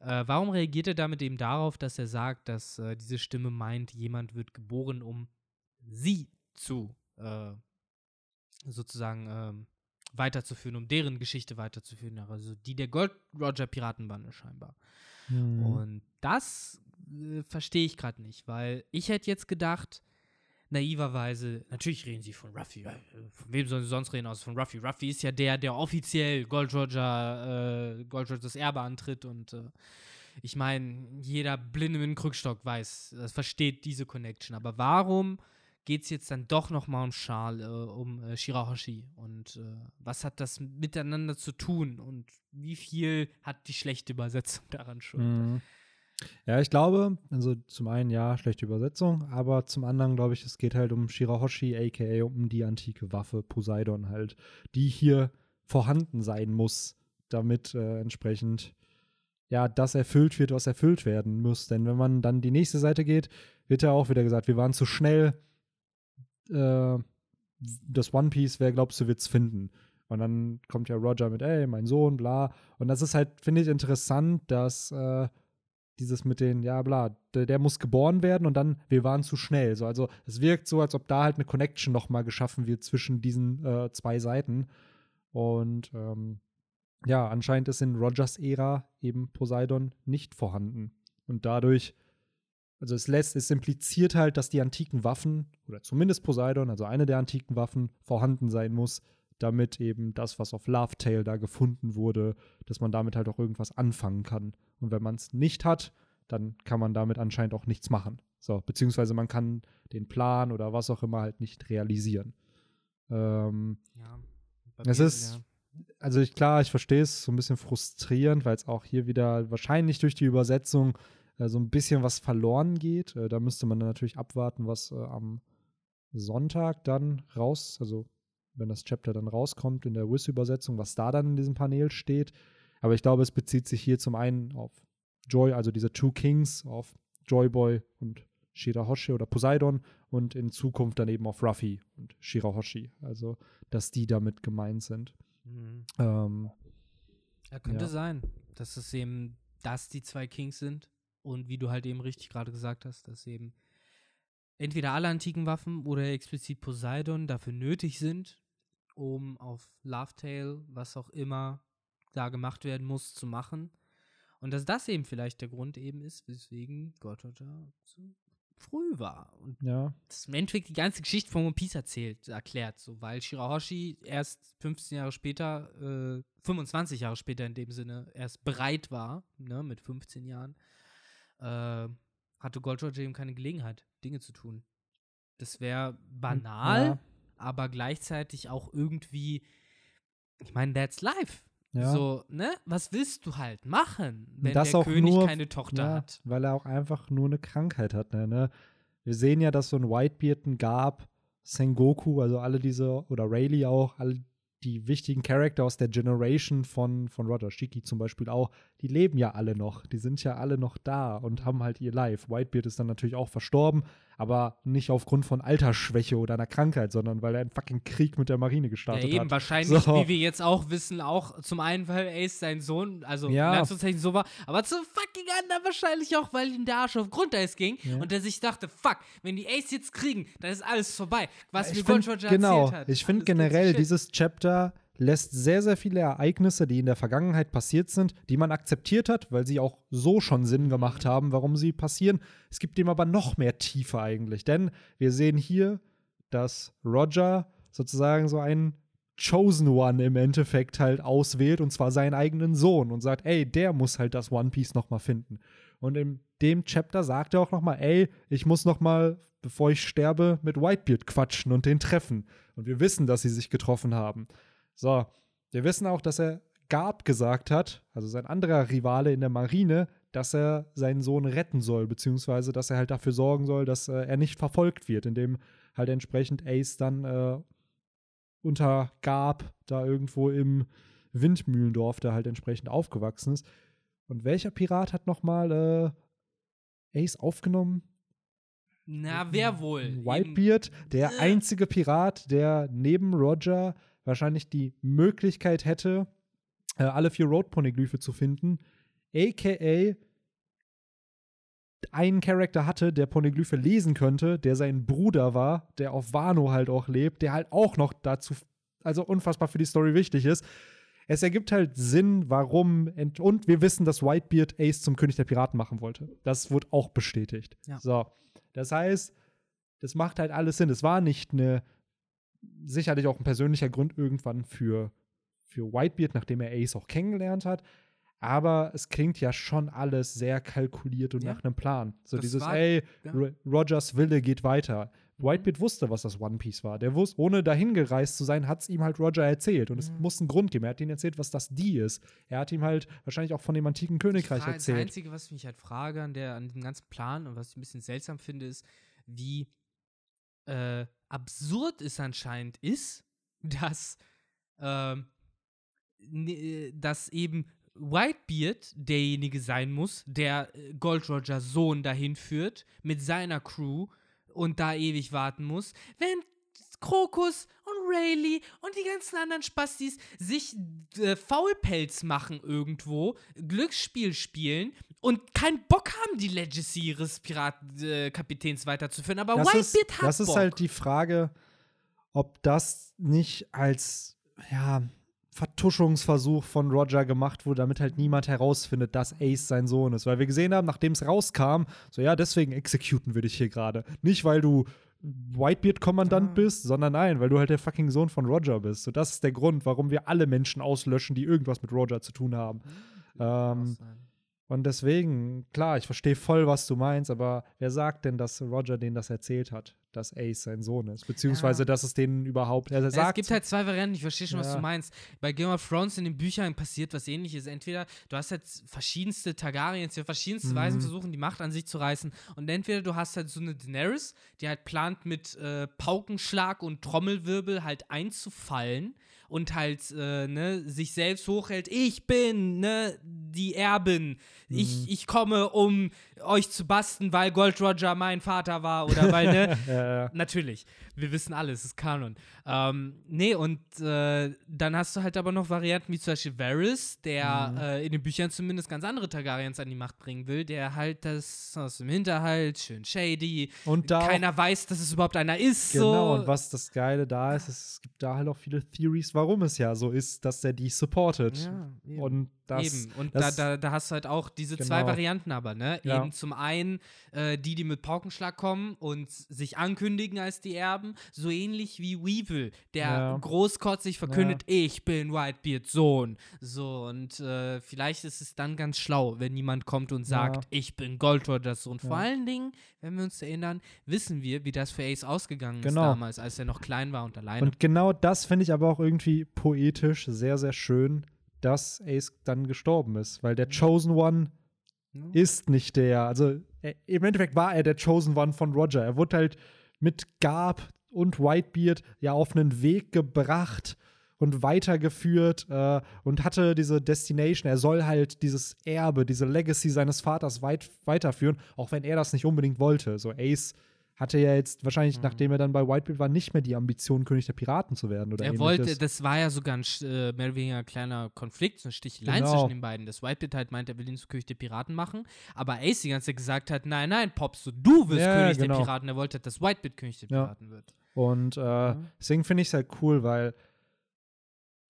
äh, warum reagiert er damit eben darauf, dass er sagt, dass äh, diese Stimme meint, jemand wird geboren, um sie zu äh, sozusagen ähm, weiterzuführen, um deren Geschichte weiterzuführen, also die der Gold Roger Piratenbande scheinbar. Mhm. Und das äh, verstehe ich gerade nicht, weil ich hätte jetzt gedacht, naiverweise, natürlich reden sie von Ruffy, äh, von wem sollen sie sonst reden, außer von Ruffy. Ruffy ist ja der, der offiziell Gold Roger, äh, Gold Rogers Erbe antritt und äh, ich meine, jeder Blinde mit einem Krückstock weiß, das versteht diese Connection. Aber warum geht es jetzt dann doch noch mal um Schal, äh, um äh, Shirahoshi? Und äh, was hat das miteinander zu tun? Und wie viel hat die schlechte Übersetzung daran schon? Mhm. Ja, ich glaube, also zum einen ja, schlechte Übersetzung, aber zum anderen glaube ich, es geht halt um Shirahoshi, aka um die antike Waffe Poseidon halt, die hier vorhanden sein muss, damit äh, entsprechend ja das erfüllt wird, was erfüllt werden muss. Denn wenn man dann die nächste Seite geht, wird ja auch wieder gesagt, wir waren zu schnell. Äh, das One Piece, wer glaubst du, wird's finden? Und dann kommt ja Roger mit, ey, mein Sohn, bla. Und das ist halt, finde ich, interessant, dass äh, dieses mit den, ja, bla, der, der, muss geboren werden und dann, wir waren zu schnell. So, also es wirkt so, als ob da halt eine Connection noch mal geschaffen wird zwischen diesen äh, zwei Seiten. Und ähm, ja, anscheinend ist in Rogers Ära eben Poseidon nicht vorhanden. Und dadurch, also es lässt, es impliziert halt, dass die antiken Waffen, oder zumindest Poseidon, also eine der antiken Waffen, vorhanden sein muss, damit eben das, was auf Love Tale da gefunden wurde, dass man damit halt auch irgendwas anfangen kann. Und wenn man es nicht hat, dann kann man damit anscheinend auch nichts machen. So, beziehungsweise man kann den Plan oder was auch immer halt nicht realisieren. Ähm, ja, es ist, ja. also ich, klar, ich verstehe es so ein bisschen frustrierend, weil es auch hier wieder wahrscheinlich durch die Übersetzung so ein bisschen was verloren geht. Äh, da müsste man dann natürlich abwarten, was äh, am Sonntag dann raus, also wenn das Chapter dann rauskommt in der Wiss-Übersetzung, was da dann in diesem Panel steht. Aber ich glaube, es bezieht sich hier zum einen auf Joy, also diese Two Kings, auf Joyboy und Shirahoshi oder Poseidon und in Zukunft dann eben auf Ruffy und Shirahoshi. Also, dass die damit gemeint sind. Mhm. Ähm, ja, könnte ja. sein, dass es eben, dass die zwei Kings sind und wie du halt eben richtig gerade gesagt hast, dass eben entweder alle antiken Waffen oder explizit Poseidon dafür nötig sind, um auf Lovetail, was auch immer da gemacht werden muss, zu machen. Und dass das eben vielleicht der Grund eben ist, weswegen Gott da so früh war. Und ja. das im Endeffekt die ganze Geschichte von One Piece erzählt, erklärt, so, weil Shirahoshi erst 15 Jahre später, äh, 25 Jahre später in dem Sinne, erst bereit war, ne, mit 15 Jahren, äh, hatte Gold Roger eben keine Gelegenheit, Dinge zu tun. Das wäre banal, ja. aber gleichzeitig auch irgendwie, ich meine, that's life. Ja. So, ne? Was willst du halt machen, wenn das der König nur, keine Tochter ja, hat? Weil er auch einfach nur eine Krankheit hat, ne? ne? Wir sehen ja, dass so ein Whitebeard gab, Sengoku, also alle diese, oder Rayleigh auch, alle die wichtigen Charakter aus der Generation von, von Roger Shiki zum Beispiel auch, die leben ja alle noch. Die sind ja alle noch da und haben halt ihr Life. Whitebeard ist dann natürlich auch verstorben, aber nicht aufgrund von Altersschwäche oder einer Krankheit, sondern weil er einen fucking Krieg mit der Marine gestartet ja, eben, hat. wahrscheinlich, so. wie wir jetzt auch wissen, auch zum einen, weil Ace sein Sohn, also ja. in so war, aber zum fucking anderen wahrscheinlich auch, weil ihm der Arsch auf Grundeis ging ja. und der sich dachte, fuck, wenn die Ace jetzt kriegen, dann ist alles vorbei. Was ich mir find, Roger genau, erzählt hat. Ich finde generell dieses Chapter lässt sehr, sehr viele Ereignisse, die in der Vergangenheit passiert sind, die man akzeptiert hat, weil sie auch so schon Sinn gemacht haben, warum sie passieren. Es gibt dem aber noch mehr Tiefe eigentlich, denn wir sehen hier, dass Roger sozusagen so einen Chosen One im Endeffekt halt auswählt und zwar seinen eigenen Sohn und sagt, ey, der muss halt das One Piece nochmal finden. Und in dem Chapter sagt er auch nochmal, ey, ich muss nochmal, bevor ich sterbe, mit Whitebeard quatschen und den treffen. Und wir wissen, dass sie sich getroffen haben. So, wir wissen auch, dass er Gab gesagt hat, also sein anderer Rivale in der Marine, dass er seinen Sohn retten soll, beziehungsweise dass er halt dafür sorgen soll, dass äh, er nicht verfolgt wird, indem halt entsprechend Ace dann äh, unter Gab da irgendwo im Windmühlendorf da halt entsprechend aufgewachsen ist. Und welcher Pirat hat nochmal äh, Ace aufgenommen? Na, wer wohl? Whitebeard, der äh. einzige Pirat, der neben Roger wahrscheinlich die Möglichkeit hätte, äh, alle vier Road-Poneglyphe zu finden, aka einen Charakter hatte, der Poneglyphe lesen könnte, der sein Bruder war, der auf Wano halt auch lebt, der halt auch noch dazu, also unfassbar für die Story wichtig ist. Es ergibt halt Sinn, warum, und wir wissen, dass Whitebeard Ace zum König der Piraten machen wollte. Das wurde auch bestätigt. Ja. So. Das heißt, das macht halt alles Sinn. Es war nicht eine sicherlich auch ein persönlicher Grund irgendwann für, für Whitebeard, nachdem er Ace auch kennengelernt hat. Aber es klingt ja schon alles sehr kalkuliert und ja. nach einem Plan. So das dieses, war, ey, ja. Rogers Wille geht weiter. Mhm. Whitebeard wusste, was das One Piece war. Der wusste, ohne dahin gereist zu sein, hat es ihm halt Roger erzählt. Und es mhm. muss einen Grund geben. Er hat ihm erzählt, was das die ist. Er hat ihm halt wahrscheinlich auch von dem antiken Königreich frage, erzählt. Das Einzige, was ich mich halt frage an, der, an dem ganzen Plan und was ich ein bisschen seltsam finde, ist, wie äh, absurd es anscheinend ist, dass, äh, dass eben Whitebeard derjenige sein muss, der äh, Gold Roger Sohn dahin führt mit seiner Crew und da ewig warten muss, während Krokus und Rayleigh und die ganzen anderen Spastis sich äh, Faulpelz machen irgendwo, Glücksspiel spielen und keinen Bock haben, die Legacy ihres Piratenkapitäns äh, weiterzuführen. Aber das Whitebeard ist, hat Das Bock. ist halt die Frage, ob das nicht als, ja, Vertuschungsversuch von Roger gemacht wurde, damit halt niemand herausfindet, dass Ace sein Sohn ist. Weil wir gesehen haben, nachdem es rauskam, so ja, deswegen exekuten wir dich hier gerade. Nicht, weil du Whitebeard-Kommandant ah. bist, sondern nein, weil du halt der fucking Sohn von Roger bist. So, das ist der Grund, warum wir alle Menschen auslöschen, die irgendwas mit Roger zu tun haben. Mhm. Ähm, und deswegen, klar, ich verstehe voll, was du meinst, aber wer sagt denn, dass Roger denen das erzählt hat? dass Ace sein Sohn ist. Beziehungsweise, Ja. dass es denen überhaupt. Er sagt, es gibt halt zwei Varianten, ich verstehe schon, was Ja. du meinst. Bei Game of Thrones in den Büchern passiert was ähnliches. Entweder du hast halt verschiedenste Targaryens, die auf verschiedenste Mhm. Weisen versuchen, die Macht an sich zu reißen. Und entweder du hast halt so eine Daenerys, die halt plant, mit äh, Paukenschlag und Trommelwirbel halt einzufallen und halt äh, ne, sich selbst hochhält. Ich bin ne, die Erbin. Mhm. Ich, ich komme, um euch zu basten, weil Gold Roger mein Vater war oder weil, ne, äh, Natürlich. Wir wissen alles, es ist Kanon. Ähm, nee, und äh, dann hast du halt aber noch Varianten wie zum Beispiel Varys, der Mhm. äh, in den Büchern zumindest ganz andere Targaryens an die Macht bringen will, der halt das aus dem Hinterhalt, schön shady, und da keiner weiß, dass es überhaupt einer ist. Genau, so. und was das Geile da ist, ist, es gibt da halt auch viele Theories, warum es ja so ist, dass der die supportet. Ja. Und das, Eben. Und das- da, da, da hast du halt auch diese zwei Genau. Varianten aber, ne? Ja. Eben zum einen äh, die, die mit Paukenschlag kommen und sich ankündigen als die Erben, so ähnlich wie Weevil, der Ja. großkotzig verkündet, ich bin Whitebeards Sohn. So, und äh, vielleicht ist es dann ganz schlau, wenn jemand kommt und sagt, Ja. ich bin Gold Rogers Sohn. Vor Ja. allen Dingen, wenn wir uns erinnern, wissen wir, wie das für Ace ausgegangen ist Genau. damals, als er noch klein war und alleine. Und genau das finde ich aber auch irgendwie poetisch sehr, sehr schön, dass Ace dann gestorben ist, weil der Chosen One Ja. ist nicht der. Also er, im Endeffekt war er der Chosen One von Roger. Er wurde halt mit Garb und Whitebeard ja auf einen Weg gebracht und weitergeführt äh, und hatte diese Destination. Er soll halt dieses Erbe, diese Legacy seines Vaters weit weiterführen, auch wenn er das nicht unbedingt wollte. So Ace hatte ja jetzt wahrscheinlich, Mhm. nachdem er dann bei Whitebeard war, nicht mehr die Ambition, König der Piraten zu werden oder Er ähnliches. wollte, das war ja sogar ein äh, mehr oder weniger kleiner Konflikt, so eine Stichelei Genau. zwischen den beiden. Das Whitebeard halt meint, er will ihn zu König der Piraten machen, aber Ace die ganze Zeit gesagt hat, nein, nein, Pops, so, du wirst Ja, König genau. der Piraten. Er wollte, dass Whitebeard König der Ja. Piraten wird. Und äh, deswegen finde ich es halt cool, weil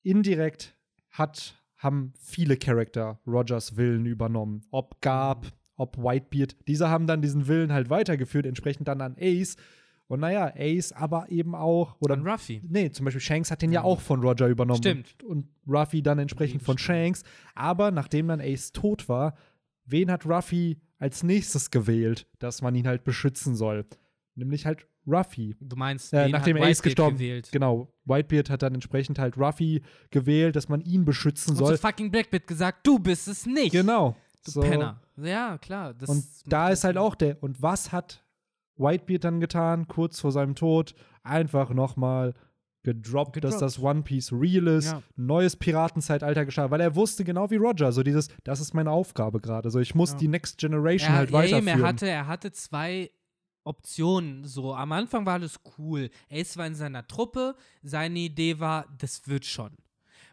indirekt hat, haben viele Charakter Rogers Willen übernommen. Ob Garb, ob Whitebeard. Diese haben dann diesen Willen halt weitergeführt, entsprechend dann an Ace. Und naja, Ace aber eben auch, oder Dann Ruffy. Nee, zum Beispiel Shanks hat den ja Mhm. auch von Roger übernommen. Stimmt. Und, und Ruffy dann entsprechend von. Shanks. Aber nachdem dann Ace tot war, wen hat Ruffy als nächstes gewählt, dass man ihn halt beschützen soll? Nämlich halt Ruffy. Du meinst, Äh, nachdem Ace gestorben gewählt? Genau. Whitebeard hat dann entsprechend halt Ruffy gewählt, dass man ihn beschützen Und soll. zu fucking Blackbeard gesagt, du bist es nicht. Genau. Du So. Penner. Ja, klar. Und da ist halt auch der. Und was hat Whitebeard dann getan, kurz vor seinem Tod? Einfach nochmal gedroppt, dass Gedroppt. das One Piece real ist, Ja. neues Piratenzeitalter geschah, weil er wusste genau wie Roger, so dieses, das ist meine Aufgabe gerade. So, ich muss Ja. die Next Generation er, halt ja, eben, weiterführen. er hatte, er hatte zwei Optionen. So, am Anfang war alles cool. Ace war in seiner Truppe. Seine Idee war, das wird schon.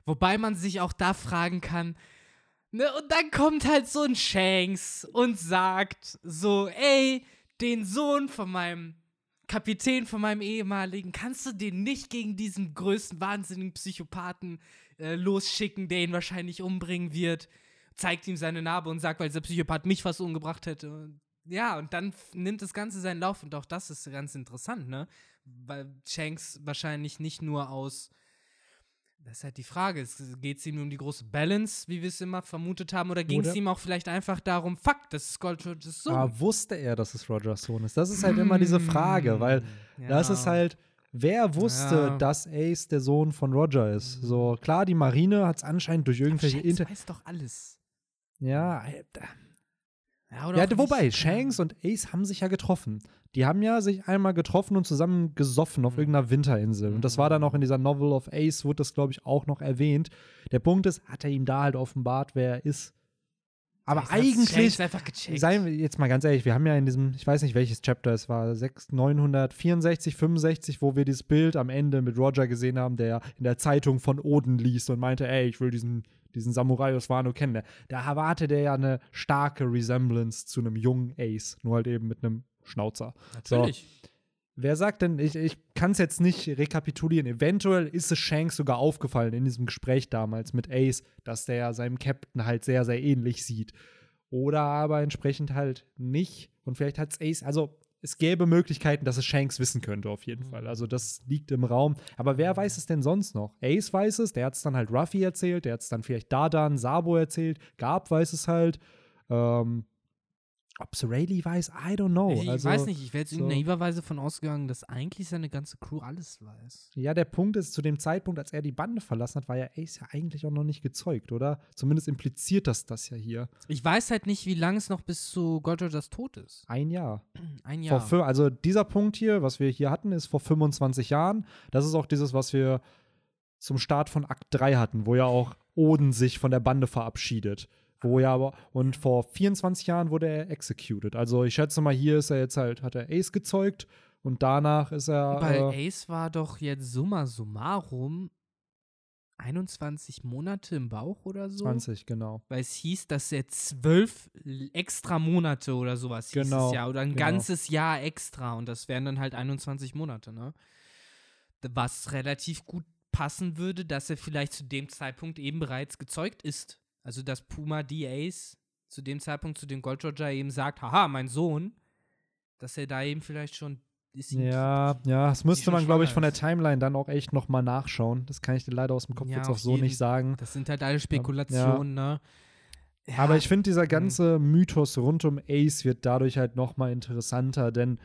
Wobei man sich auch da fragen kann, ne, und dann kommt halt so ein Shanks und sagt so, ey, den Sohn von meinem Kapitän, von meinem ehemaligen, kannst du den nicht gegen diesen größten wahnsinnigen Psychopathen äh, losschicken, der ihn wahrscheinlich umbringen wird? Zeigt ihm seine Narbe und sagt, weil dieser Psychopath mich fast umgebracht hätte. Ja, und dann nimmt das Ganze seinen Lauf und auch das ist ganz interessant, ne? Weil Shanks wahrscheinlich nicht nur aus. Das ist halt die Frage. Geht es ihm um die große Balance, wie wir es immer vermutet haben, oder ging es ihm auch vielleicht einfach darum, fuck, das ist Gold Rogers Sohn? Aber wusste er, dass es Rogers Sohn ist? Das ist halt immer diese Frage, weil Hm, Das ist ja. halt, wer wusste, Ja. dass Ace der Sohn von Roger ist? So, klar, die Marine hat es anscheinend durch irgendwelche Inter. weiß doch alles. Ja, äh, Ja, oder ja, wobei, nicht. Shanks und Ace haben sich ja getroffen. Die haben ja sich einmal getroffen und zusammen gesoffen auf Mhm. irgendeiner Winterinsel. Und das war dann auch in dieser Novel of Ace, wurde das, glaube ich, auch noch erwähnt. Der Punkt ist, hat er ihm da halt offenbart, wer er ist. Aber hat's eigentlich. Seien wir jetzt mal ganz ehrlich, wir haben ja in diesem, ich weiß nicht welches Chapter es war, 6, 964, 65, wo wir dieses Bild am Ende mit Roger gesehen haben, der in der Zeitung von Oden liest und meinte, ey, ich will diesen, diesen Samurai aus Wano kennen. Da erwartet er ja eine starke Resemblance zu einem jungen Ace, nur halt eben mit einem Schnauzer. Natürlich. Wer sagt denn, ich, ich kann es jetzt nicht rekapitulieren, eventuell ist es Shanks sogar aufgefallen in diesem Gespräch damals mit Ace, dass der seinem Captain halt sehr, sehr ähnlich sieht. Oder aber entsprechend halt nicht. Und vielleicht hat es Ace, also es gäbe Möglichkeiten, dass es Shanks wissen könnte, auf jeden Fall. Also das liegt im Raum. Aber wer weiß es denn sonst noch? Ace weiß es, der hat es dann halt Ruffy erzählt, der hat es dann vielleicht Dardan, Sabo erzählt, Garb weiß es halt. Ähm, Ob es Rayleigh weiß, I don't know. ich also, weiß nicht, ich wäre jetzt in so- naiverweise von ausgegangen, dass eigentlich seine ganze Crew alles weiß. Ja, der Punkt ist, zu dem Zeitpunkt, als er die Bande verlassen hat, war ja Ace ja eigentlich auch noch nicht gezeugt, oder? Zumindest impliziert das das ja hier. Ich weiß halt nicht, wie lange es noch bis zu Gold Rogers Tod ist. Ein Jahr. Ein Vor Jahr. fü- also dieser Punkt hier, was wir hier hatten, ist vor 25 Jahren. Das ist auch dieses, was wir zum Start von Akt 3 hatten, wo ja auch Oden sich von der Bande verabschiedet. Wo ja aber, und vor 24 Jahren wurde er executed. Also ich schätze mal, hier ist er jetzt halt, hat er Ace gezeugt und danach ist er. Weil äh, Ace war doch jetzt summa summarum 21 Monate im Bauch oder so. 20, genau. Weil es hieß, dass er zwölf extra Monate oder sowas hieß Genau, es ja. Oder ein genau. ganzes Jahr extra. Und das wären dann halt 21 Monate, ne? Was relativ gut passen würde, dass er vielleicht zu dem Zeitpunkt eben bereits gezeugt ist. Also, dass Puma D. Ace zu dem Zeitpunkt zu dem Gold Roger eben sagt, haha, mein Sohn, dass er da eben vielleicht schon Ja, ja, das müsste man, glaube ich, von der. Timeline dann auch echt noch mal nachschauen. Das kann ich dir leider aus dem Kopf Ja, jetzt auch so jeden- nicht sagen. Das sind halt alle Spekulationen, ne? Ja, Aber ich finde, dieser Mhm. ganze Mythos rund um Ace wird dadurch halt noch mal interessanter, denn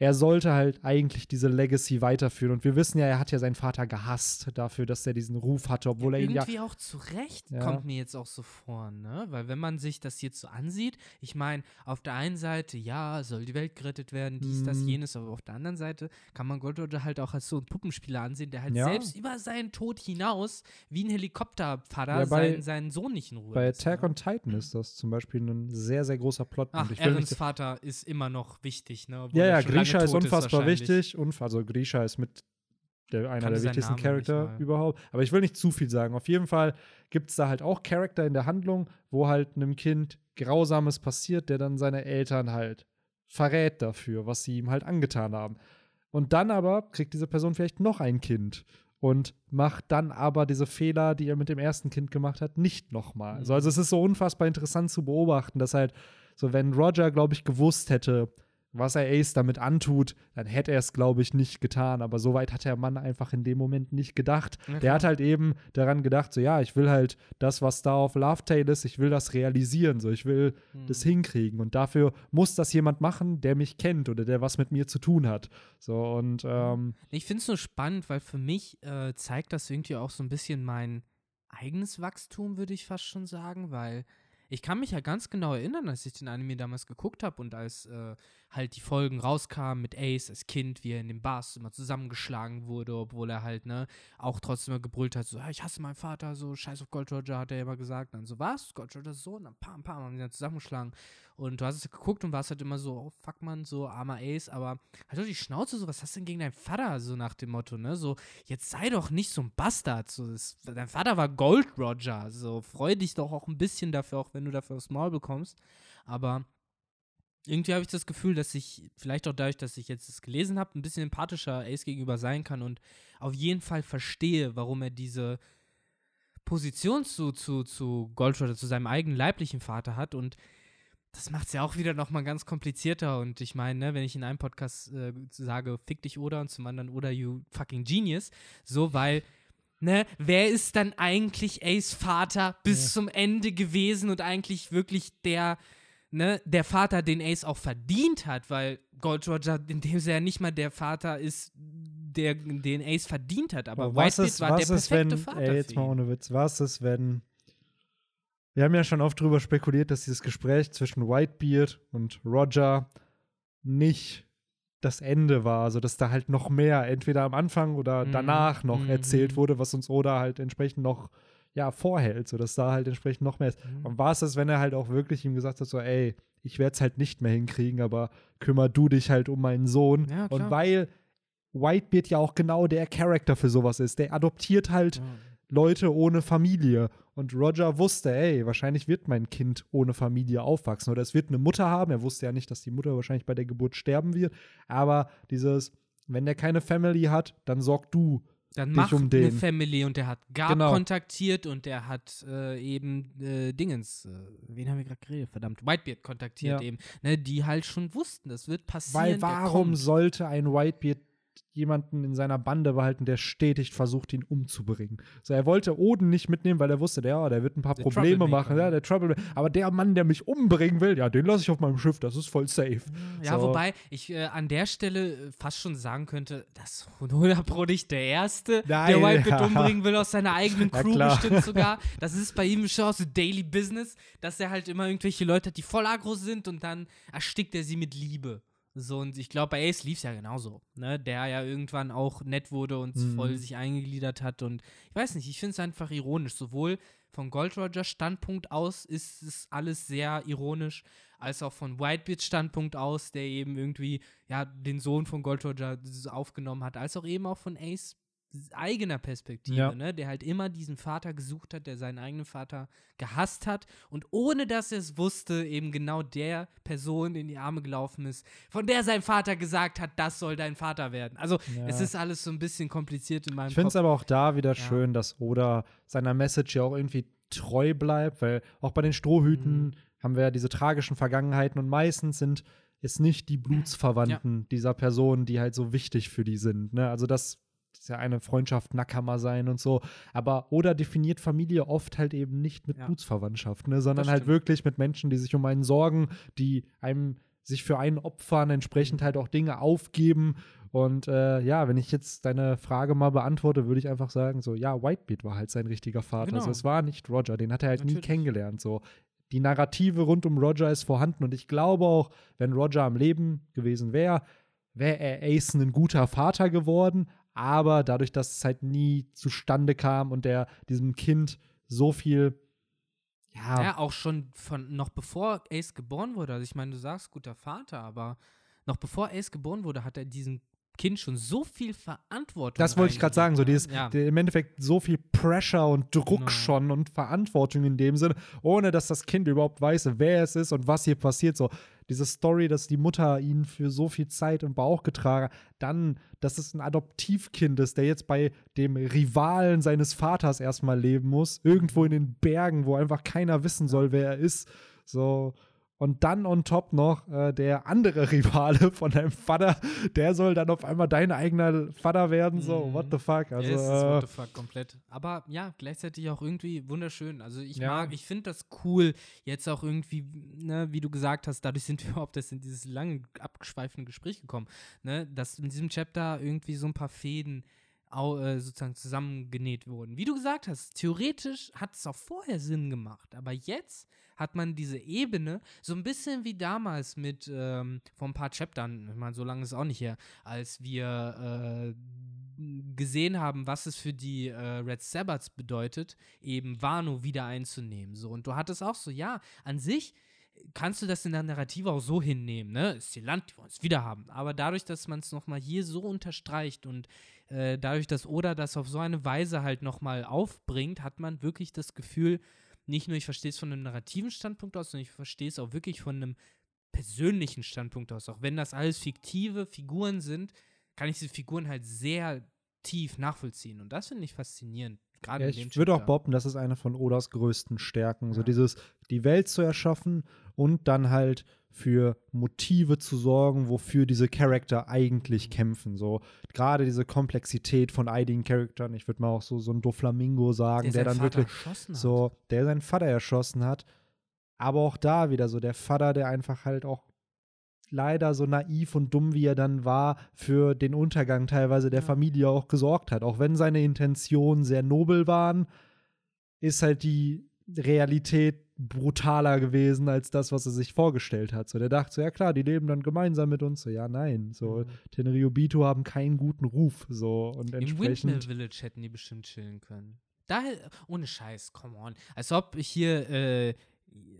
er sollte halt eigentlich diese Legacy weiterführen. Und wir wissen ja, er hat ja seinen Vater gehasst dafür, dass er diesen Ruf hatte, obwohl er ihn ja. irgendwie auch zu Recht Ja. kommt mir jetzt auch so vor, ne? Weil wenn man sich das jetzt so ansieht, ich meine, auf der einen Seite, ja, soll die Welt gerettet werden, dies, das, Mhm. jenes, aber auf der anderen Seite kann man Gold Roger halt auch als so einen Puppenspieler ansehen, der halt Ja. selbst über seinen Tod hinaus wie ein Helikopterpfadder Ja, bei- seinen, seinen Sohn nicht in Ruhe Bei lässt, Attack ne? on Titan ist das zum Beispiel ein sehr, sehr großer Plotpunkt. Ach, nicht, Vater ist immer noch wichtig, ne? Obwohl ja, ja, Grisha ist unfassbar wahrscheinlich. wichtig. Unf also Grisha ist mit der, einer Kannte der wichtigsten Charakter überhaupt. Aber ich will nicht zu viel sagen. Auf jeden Fall gibt es da halt auch Charakter in der Handlung, wo halt einem Kind Grausames passiert, der dann seine Eltern halt verrät dafür, was sie ihm halt angetan haben. Und dann aber kriegt diese Person vielleicht noch ein Kind und macht dann aber diese Fehler, die er mit dem ersten Kind gemacht hat, nicht nochmal. So, also es ist so unfassbar interessant zu beobachten, dass halt so, wenn Roger, glaube ich, gewusst hätte, was er Ace damit antut, dann hätte er es, glaube ich, nicht getan. Aber so weit hat der Mann einfach in dem Moment nicht gedacht. Ja, der hat halt eben daran gedacht, so ja, ich will halt das, was da auf Love Tale ist, ich will das realisieren, so ich will das Mhm. hinkriegen. Und dafür muss das jemand machen, der mich kennt oder der was mit mir zu tun hat. So und ähm, Ich finde es nur spannend, weil für mich äh, zeigt das irgendwie auch so ein bisschen mein eigenes Wachstum, würde ich fast schon sagen, weil ich kann mich ja ganz genau erinnern, als ich den Anime damals geguckt habe und als äh, halt die Folgen rauskamen mit Ace als Kind, wie er in den Bars immer zusammengeschlagen wurde, obwohl er halt, ne, auch trotzdem immer gebrüllt hat, so, "Ah, ich hasse meinen Vater, so, scheiß auf Gold Roger, hat er immer gesagt. Und dann so, was? Gold Rogers Sohn? Dann pam, pam, haben die dann zusammengeschlagen. Und du hast es geguckt und warst halt immer so, oh, fuck man, so armer Ace, aber halt doch die Schnauze, so, was hast du denn gegen deinen Vater, so nach dem Motto, ne? So, jetzt sei doch nicht so ein Bastard. So, das, dein Vater war Gold Roger. So, freu dich doch auch ein bisschen dafür, auch wenn du dafür aufs Maul bekommst. Aber irgendwie habe ich das Gefühl, dass ich, vielleicht auch dadurch, dass ich jetzt das gelesen habe, ein bisschen empathischer Ace gegenüber sein kann und auf jeden Fall verstehe, warum er diese Position zu, zu, zu Gold Roger, zu seinem eigenen leiblichen Vater hat und das macht es ja auch wieder nochmal ganz komplizierter. Und ich meine, ne, wenn ich in einem Podcast äh, sage, fick dich oder und zum anderen oder you fucking genius, so, weil, ne, wer ist dann eigentlich Ace Vater bis Ja. zum Ende gewesen und eigentlich wirklich der, ne, der Vater, den Ace auch verdient hat, weil Gold Roger in dem Sinne ja nicht mal der Vater ist, der, den Ace verdient hat, aber was Whitebeard ist, war was der ist, wenn, perfekte Vater ey, jetzt für mal ohne Witz, was ist, wenn wir haben ja schon oft drüber spekuliert, dass dieses Gespräch zwischen Whitebeard und Roger nicht das Ende war, also dass da halt noch mehr, entweder am Anfang oder Mhm. danach noch Mhm. erzählt wurde, was uns Oda halt entsprechend noch ja, vorhält, sodass da halt entsprechend noch mehr ist. Mhm. Und war es das, wenn er halt auch wirklich ihm gesagt hat, so, ey, ich werde es halt nicht mehr hinkriegen, aber kümmer du dich halt um meinen Sohn. Ja, und weil Whitebeard ja auch genau der Charakter für sowas ist, der adoptiert halt Ja. Leute ohne Familie. Und Roger wusste, ey, wahrscheinlich wird mein Kind ohne Familie aufwachsen. Oder es wird eine Mutter haben. Er wusste ja nicht, dass die Mutter wahrscheinlich bei der Geburt sterben wird. Aber dieses, wenn der keine Family hat, dann sorg du. Dann dich macht um eine. Family und der hat Gab Genau. kontaktiert und der hat äh, eben äh, Dingens, äh, wen haben wir gerade geredet? Verdammt, Whitebeard kontaktiert Ja. eben, ne, die halt schon wussten, das wird passieren. Weil warum sollte ein Whitebeard jemanden in seiner Bande behalten, der stetig versucht, ihn umzubringen. So, er wollte Oden nicht mitnehmen, weil er wusste, der, oh, der wird ein paar Der Probleme machen, ja, der Trouble. Aber der Mann, der mich umbringen will, ja, den lasse ich auf meinem Schiff, das ist voll safe. Ja, So. wobei ich äh, an der Stelle äh, fast schon sagen könnte, dass 100 Pro nicht der Erste, der Nein, Whitebeard ja. umbringen will aus seiner eigenen Crew bestimmt sogar. Das ist bei ihm schon aus dem Daily Business, dass er halt immer irgendwelche Leute hat, die voll aggro sind und dann erstickt er sie mit Liebe. So, und ich glaube, bei Ace lief es ja genauso, ne? Der ja irgendwann auch nett wurde und Mhm. voll sich eingegliedert hat. Und ich weiß nicht, ich finde es einfach ironisch. Sowohl von Gold Roger Standpunkt aus ist es alles sehr ironisch, als auch von Whitebeards Standpunkt aus, der eben irgendwie ja den Sohn von Gold Roger aufgenommen hat, als auch eben auch von Ace eigener Perspektive, Ja. ne, der halt immer diesen Vater gesucht hat, der seinen eigenen Vater gehasst hat und ohne dass er es wusste, eben genau der Person in die Arme gelaufen ist, von der sein Vater gesagt hat, das soll dein Vater werden. Also Ja. es ist alles so ein bisschen kompliziert in meinem Ich finde es aber auch da wieder Ja. schön, dass Oda seiner Message ja auch irgendwie treu bleibt, weil auch bei den Strohhüten Mhm. haben wir ja diese tragischen Vergangenheiten und meistens sind es nicht die Blutsverwandten dieser Personen, die halt so wichtig für die sind. Ne? Also das ja eine Freundschaft, Nakama sein und so. Aber Oda definiert Familie oft halt eben nicht mit Ja. Blutsverwandtschaft, ne? sondern halt wirklich mit Menschen, die sich um einen sorgen, die einem sich für einen opfern, entsprechend halt auch Dinge aufgeben. Und äh, ja, wenn ich jetzt deine Frage mal beantworte, würde ich einfach sagen, so, ja, Whitebeard war halt sein richtiger Vater. Genau. Also es war nicht Roger, den hat er halt nie Natürlich. kennengelernt. So. Die Narrative rund um Roger ist vorhanden und ich glaube auch, wenn Roger am Leben gewesen wäre, wäre er Ace ein guter Vater geworden. Aber dadurch, dass es halt nie zustande kam und der diesem Kind so viel ja, Ja, auch schon von noch bevor Ace geboren wurde. Also ich meine, du sagst guter Vater, aber noch bevor Ace geboren wurde, hat er diesem Kind schon so viel Verantwortung. Das wollte ich gerade sagen, so dieses, ja. im Endeffekt so viel Pressure und Druck Genau. schon und Verantwortung in dem Sinne, ohne dass das Kind überhaupt weiß, wer es ist und was hier passiert. So diese Story, dass die Mutter ihn für so viel Zeit im Bauch getragen hat, dann, dass es ein Adoptivkind ist, der jetzt bei dem Rivalen seines Vaters erstmal leben muss, irgendwo in den Bergen, wo einfach keiner wissen soll, wer er ist. So. Und dann on top noch äh, der andere Rivale von deinem Vater, der soll dann auf einmal dein eigener Vater werden. So, Mhm. what the fuck? Also, ja, es ist äh, what the fuck komplett. Aber ja, gleichzeitig auch irgendwie wunderschön. Also ich Ja. mag, ich finde das cool, jetzt auch irgendwie, ne, wie du gesagt hast, dadurch sind wir überhaupt erst in dieses lange abgeschweifende Gespräch gekommen, ne, dass in diesem Chapter irgendwie so ein paar Fäden sozusagen zusammengenäht wurden. Wie du gesagt hast, theoretisch hat es auch vorher Sinn gemacht, aber jetzt hat man diese Ebene, so ein bisschen wie damals mit ähm, vor ein paar Chaptern, ich meine, so lange ist es auch nicht her, als wir äh, gesehen haben, was es für die äh, Red Sabbaths bedeutet, eben Wano wieder einzunehmen. So, und du hattest auch so, ja, an sich kannst du das in der Narrative auch so hinnehmen, ne? Ist die Land, die wollen es wieder haben. Aber dadurch, dass man es nochmal hier so unterstreicht und äh, dadurch, dass Oda das auf so eine Weise halt nochmal aufbringt, hat man wirklich das Gefühl, nicht nur ich verstehe es von einem narrativen Standpunkt aus, sondern ich verstehe es auch wirklich von einem persönlichen Standpunkt aus. Auch wenn das alles fiktive Figuren sind, kann ich diese Figuren halt sehr tief nachvollziehen. Und das finde ich faszinierend. Gerade Ja, ich würde auch behaupten, das ist eine von Odas größten Stärken. So Ja. dieses, die Welt zu erschaffen und dann halt für Motive zu sorgen, wofür diese Charakter eigentlich Mhm. kämpfen. So gerade diese Komplexität von einigen Charakteren. Ich würde mal auch so, so ein Doflamingo sagen, der, seinen dann Vater wirklich so, der seinen Vater erschossen hat. Aber auch da wieder so der Vater, der einfach halt auch leider so naiv und dumm, wie er dann war, für den Untergang teilweise der Ja. Familie auch gesorgt hat. Auch wenn seine Intentionen sehr nobel waren, ist halt die Realität brutaler gewesen als das, was er sich vorgestellt hat. So, der dachte so, ja klar, die leben dann gemeinsam mit uns. So, ja, nein. So, Mhm. Tenryubito haben keinen guten Ruf. So, und Im entsprechend. Windmill Village hätten die bestimmt chillen können. Da, ohne Scheiß, come on. Als ob hier, äh,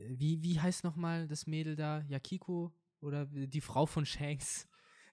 wie, wie heißt nochmal das Mädel da? Yakiko? Oder die Frau von Shanks?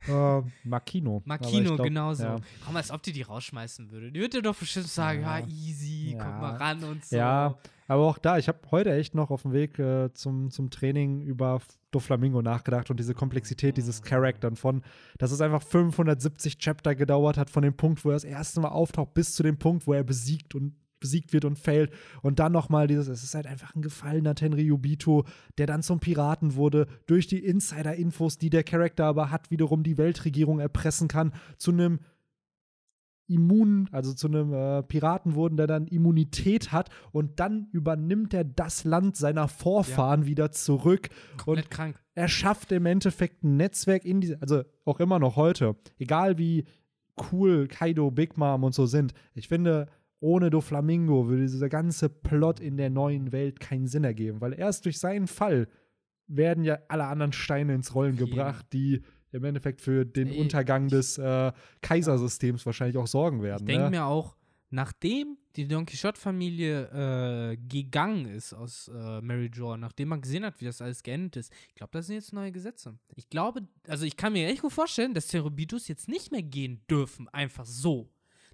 Äh, Makino. Makino, glaub, genauso. Ja. Komm, als ob die die rausschmeißen würde. Die würde doch bestimmt sagen, ja, Ja. easy, Ja. komm mal ran und so. Ja, aber auch da, ich habe heute echt noch auf dem Weg äh, zum, zum Training über Doflamingo nachgedacht und diese Komplexität dieses Charaktern von, dass es einfach 570 Chapter gedauert hat, von dem Punkt, wo er das erste Mal auftaucht, bis zu dem Punkt, wo er besiegt und besiegt wird und fällt. Und dann nochmal dieses, es ist halt einfach ein gefallener Tenryubito, der dann zum Piraten wurde, durch die Insider-Infos, die der Charakter aber hat, wiederum die Weltregierung erpressen kann, zu einem immun, also zu einem äh, Piraten wurden, der dann Immunität hat und dann übernimmt er das Land seiner Vorfahren ja. wieder zurück Komplett und krank. er schafft im Endeffekt ein Netzwerk in diese, also auch immer noch heute, egal wie cool Kaido, Big Mom und so sind, ich finde, ohne Doflamingo würde dieser ganze Plot in der neuen Welt keinen Sinn ergeben, weil erst durch seinen Fall werden ja alle anderen Steine ins Rollen gebracht, die im Endeffekt für den Ey, Untergang des äh, Kaisersystems wahrscheinlich auch sorgen werden. Ich denke ne? mir auch, nachdem die Don Quixote-Familie äh, gegangen ist aus äh, Mary Jo, nachdem man gesehen hat, wie das alles geendet ist, ich glaube, das sind jetzt neue Gesetze. Ich glaube, also ich kann mir echt gut vorstellen, dass Cerebitus jetzt nicht mehr gehen dürfen, einfach so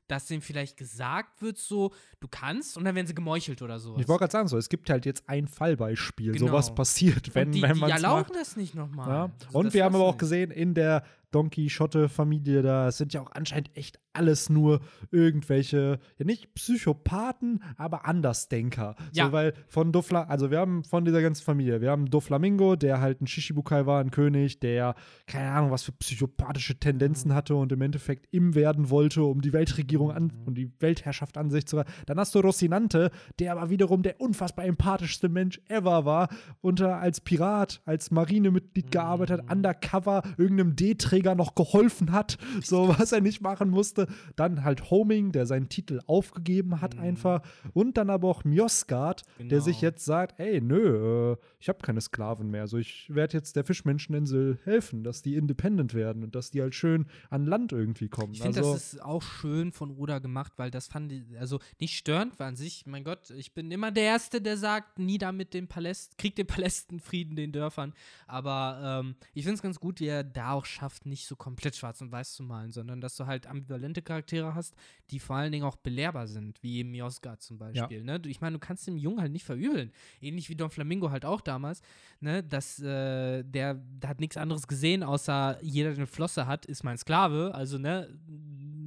dass denen vielleicht gesagt wird, so, du kannst, und dann werden sie gemeuchelt oder so. Ich wollte gerade sagen, so, es gibt halt jetzt ein Fallbeispiel, genau. sowas passiert, wenn, die, wenn man es Die erlauben das nicht nochmal. Ja. Also und wir haben aber auch gesehen, in der Don Quixote-Familie, da sind ja auch anscheinend echt alles nur irgendwelche, ja nicht Psychopathen, aber Andersdenker. Ja. So, weil von Dofla, also wir haben von dieser ganzen Familie, wir haben Doflamingo, der halt ein Shishibukai war, ein König, der keine Ahnung, was für psychopathische Tendenzen mhm. hatte und im Endeffekt im werden wollte, um die Weltregierung an mhm. und die Weltherrschaft an sich zu haben. Dann hast du Rocinante, der aber wiederum der unfassbar empathischste Mensch ever war, unter als Pirat, als Marinemitglied mhm. gearbeitet hat, undercover irgendeinem D-Träger Träger noch geholfen hat, so was er nicht machen musste. Dann halt Homing, der seinen Titel aufgegeben hat mhm. einfach. Und dann aber auch Mjosgard, genau. der sich jetzt sagt, ey, nö, äh, ich habe keine Sklaven mehr. So, ich werde jetzt der Fischmenscheninsel helfen, dass die independent werden und dass die halt schön an Land irgendwie kommen. Ich finde, also, das ist auch schön von Oda gemacht, weil das fand ich, also nicht störend war an sich. Mein Gott, ich bin immer der Erste, der sagt, nieder mit den Palästen, kriegt den Palästen Frieden, den Dörfern. Aber ähm, ich finde es ganz gut, wie er da auch schafft, nicht so komplett schwarz und weiß zu malen, sondern dass du halt ambivalente Charaktere hast, die vor allen Dingen auch belehrbar sind, wie eben Miosga zum Beispiel. Ja. Ne? Ich meine, du kannst dem Jungen halt nicht verübeln. Ähnlich wie Don Flamingo halt auch damals, ne? dass äh, der, der hat nichts anderes gesehen, außer jeder, der eine Flosse hat, ist mein Sklave. Also, ne,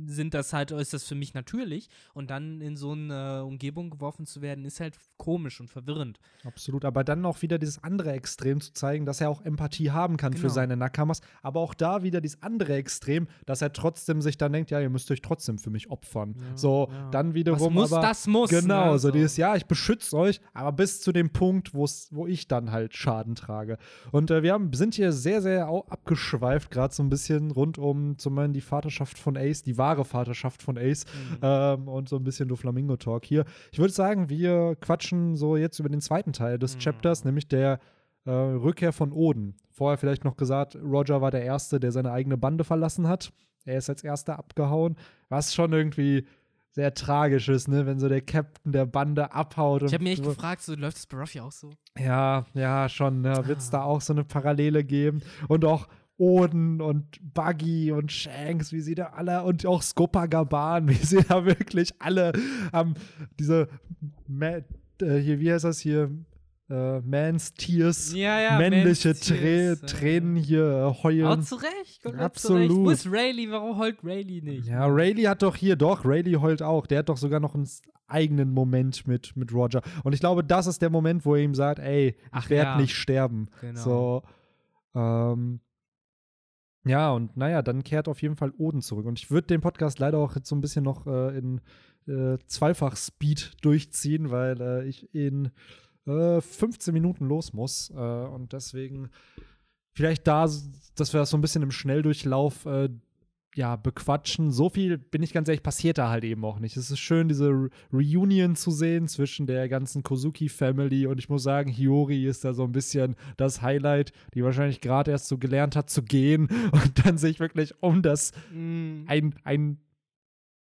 sind das halt, ist das für mich natürlich. Und dann in so eine Umgebung geworfen zu werden, ist halt komisch und verwirrend. Absolut, aber dann auch wieder dieses andere Extrem zu zeigen, dass er auch Empathie haben kann genau. für seine Nakamas, aber auch da wieder dieses andere Extrem, dass er trotzdem sich dann denkt, ja, ihr müsst euch trotzdem für mich opfern. Ja, so, ja. dann wiederum Was muss, aber, das muss. Genau, ne? so dieses, ja, ich beschütze euch, aber bis zu dem Punkt, wo ich dann halt Schaden trage. Und äh, wir haben, sind hier sehr, sehr abgeschweift, gerade so ein bisschen rund um zum einen die Vaterschaft von Ace, die wahre Vaterschaft von Ace mhm. ähm, und so ein bisschen Doflamingo-Talk hier. Ich würde sagen, wir quatschen so jetzt über den zweiten Teil des mhm. Chapters, nämlich der äh, Rückkehr von Oden. Vorher vielleicht noch gesagt, Roger war der Erste, der seine eigene Bande verlassen hat. Er ist als Erster abgehauen, was schon irgendwie sehr tragisch ist, ne, wenn so der Captain der Bande abhaut. Ich habe mir echt so. gefragt, so läuft es bei Ruffy auch so? Ja, ja, schon. Ne, Wird es ah. da auch so eine Parallele geben? Und auch Oden und Buggy und Shanks, wie sie da alle und auch Skopagaban, wie sie da wirklich alle haben diese äh, hier, wie heißt das hier? Äh, Man's Tears, ja, ja, männliche Man's Tears, Trä Tränen hier äh, heulen. Auch zu Recht, Absolut. Zu Recht. Wo ist Rayleigh? Warum heult Rayleigh nicht? Ja, Rayleigh hat doch hier, doch, Rayleigh heult auch. Der hat doch sogar noch einen eigenen Moment mit, mit Roger. Und ich glaube, das ist der Moment, wo er ihm sagt, ey, ich werde ja. nicht sterben. Genau. So, ähm, ja, und naja, dann kehrt auf jeden Fall Oden zurück. Und ich würde den Podcast leider auch jetzt so ein bisschen noch äh, in äh, Zweifach-Speed durchziehen, weil äh, ich in 15 äh, Minuten los muss. Äh, und deswegen vielleicht da, dass wir das so ein bisschen im Schnelldurchlauf äh, ja, bequatschen. So viel, bin ich ganz ehrlich, passiert da halt eben auch nicht. Es ist schön, diese Re Reunion zu sehen zwischen der ganzen Kozuki-Family und ich muss sagen, Hiyori ist da so ein bisschen das Highlight, die wahrscheinlich gerade erst so gelernt hat zu gehen und dann sich wirklich um das mm. ein, ein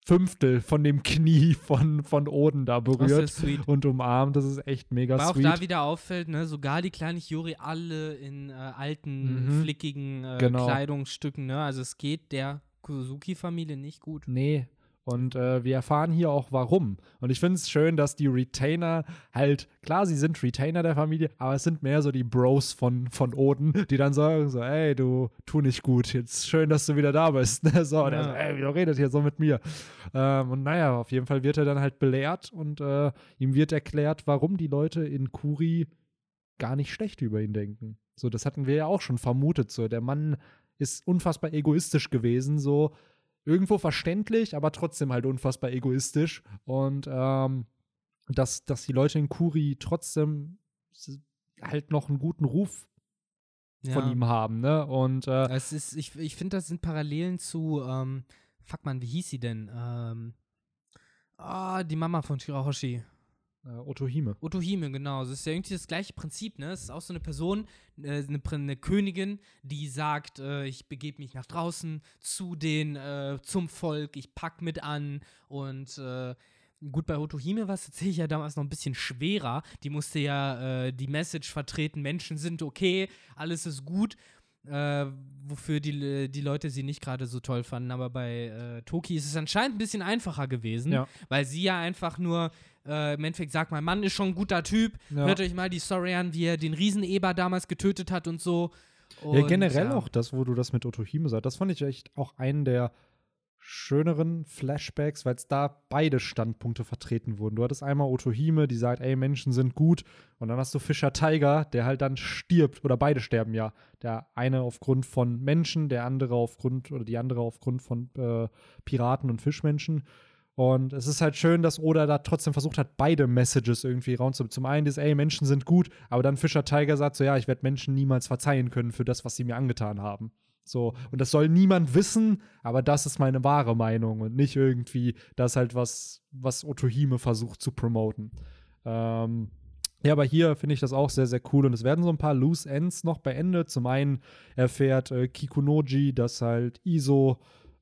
Fünftel von dem Knie von, von Oden da berührt und umarmt. Das ist echt mega Weil sweet. auch da wieder auffällt, ne, sogar die kleine Hiyori alle in äh, alten, mhm. flickigen äh, genau. Kleidungsstücken, ne? Also es geht der Kozuki-Familie nicht gut. Nee. Und äh, wir erfahren hier auch warum. Und ich finde es schön, dass die Retainer halt, klar, sie sind Retainer der Familie, aber es sind mehr so die Bros von, von Oden, die dann sagen so, ey, du tu nicht gut, jetzt schön, dass du wieder da bist. so, und er so, ey, wieso redet ihr so mit mir? Ähm, und naja, auf jeden Fall wird er dann halt belehrt und äh, ihm wird erklärt, warum die Leute in Kuri gar nicht schlecht über ihn denken. So, das hatten wir ja auch schon vermutet. So, der Mann ist unfassbar egoistisch gewesen, so irgendwo verständlich, aber trotzdem halt unfassbar egoistisch. Und ähm, dass, dass die Leute in Kuri trotzdem halt noch einen guten Ruf ja. von ihm haben, ne? Und äh, es ist, ich, ich finde, das sind Parallelen zu, ähm, fuck man, wie hieß sie denn? Ähm, ah, die Mama von Shirahoshi. Äh, Otohime. Otohime, genau. Das ist ja irgendwie das gleiche Prinzip, ne? Es ist auch so eine Person, äh, eine, eine, Königin, die sagt, äh, ich begebe mich nach draußen zu den, äh, zum Volk, ich pack mit an und äh, Gut, bei Otohime war es tatsächlich ja damals noch ein bisschen schwerer. Die musste ja äh, die Message vertreten, Menschen sind okay, alles ist gut. Äh, wofür die, die Leute sie nicht gerade so toll fanden. Aber bei äh, Toki ist es anscheinend ein bisschen einfacher gewesen, ja. weil sie ja einfach nur äh, im Endeffekt sagt, mein Mann ist schon ein guter Typ. Ja. Hört euch mal die Story an, wie er den Rieseneber damals getötet hat und so. Und, ja, generell ja. auch das, wo du das mit Otohime sagst, das fand ich echt auch einen der schöneren Flashbacks, weil es da beide Standpunkte vertreten wurden. Du hattest einmal Otohime, die sagt, ey, Menschen sind gut. Und dann hast du Fischer Tiger, der halt dann stirbt, oder beide sterben ja. Der eine aufgrund von Menschen, der andere aufgrund, oder die andere aufgrund von äh, Piraten und Fischmenschen. Und es ist halt schön, dass Oda da trotzdem versucht hat, beide Messages irgendwie rauszubekommen. Zum einen ist, ey, Menschen sind gut, aber dann Fischer Tiger sagt so, ja, ich werde Menschen niemals verzeihen können für das, was sie mir angetan haben. So, und das soll niemand wissen, aber das ist meine wahre Meinung und nicht irgendwie das halt was, was Otohime versucht zu promoten. Ähm, ja, aber hier finde ich das auch sehr, sehr cool. Und es werden so ein paar Loose Ends noch beendet. Zum einen erfährt äh, Kikunoji, dass halt Iso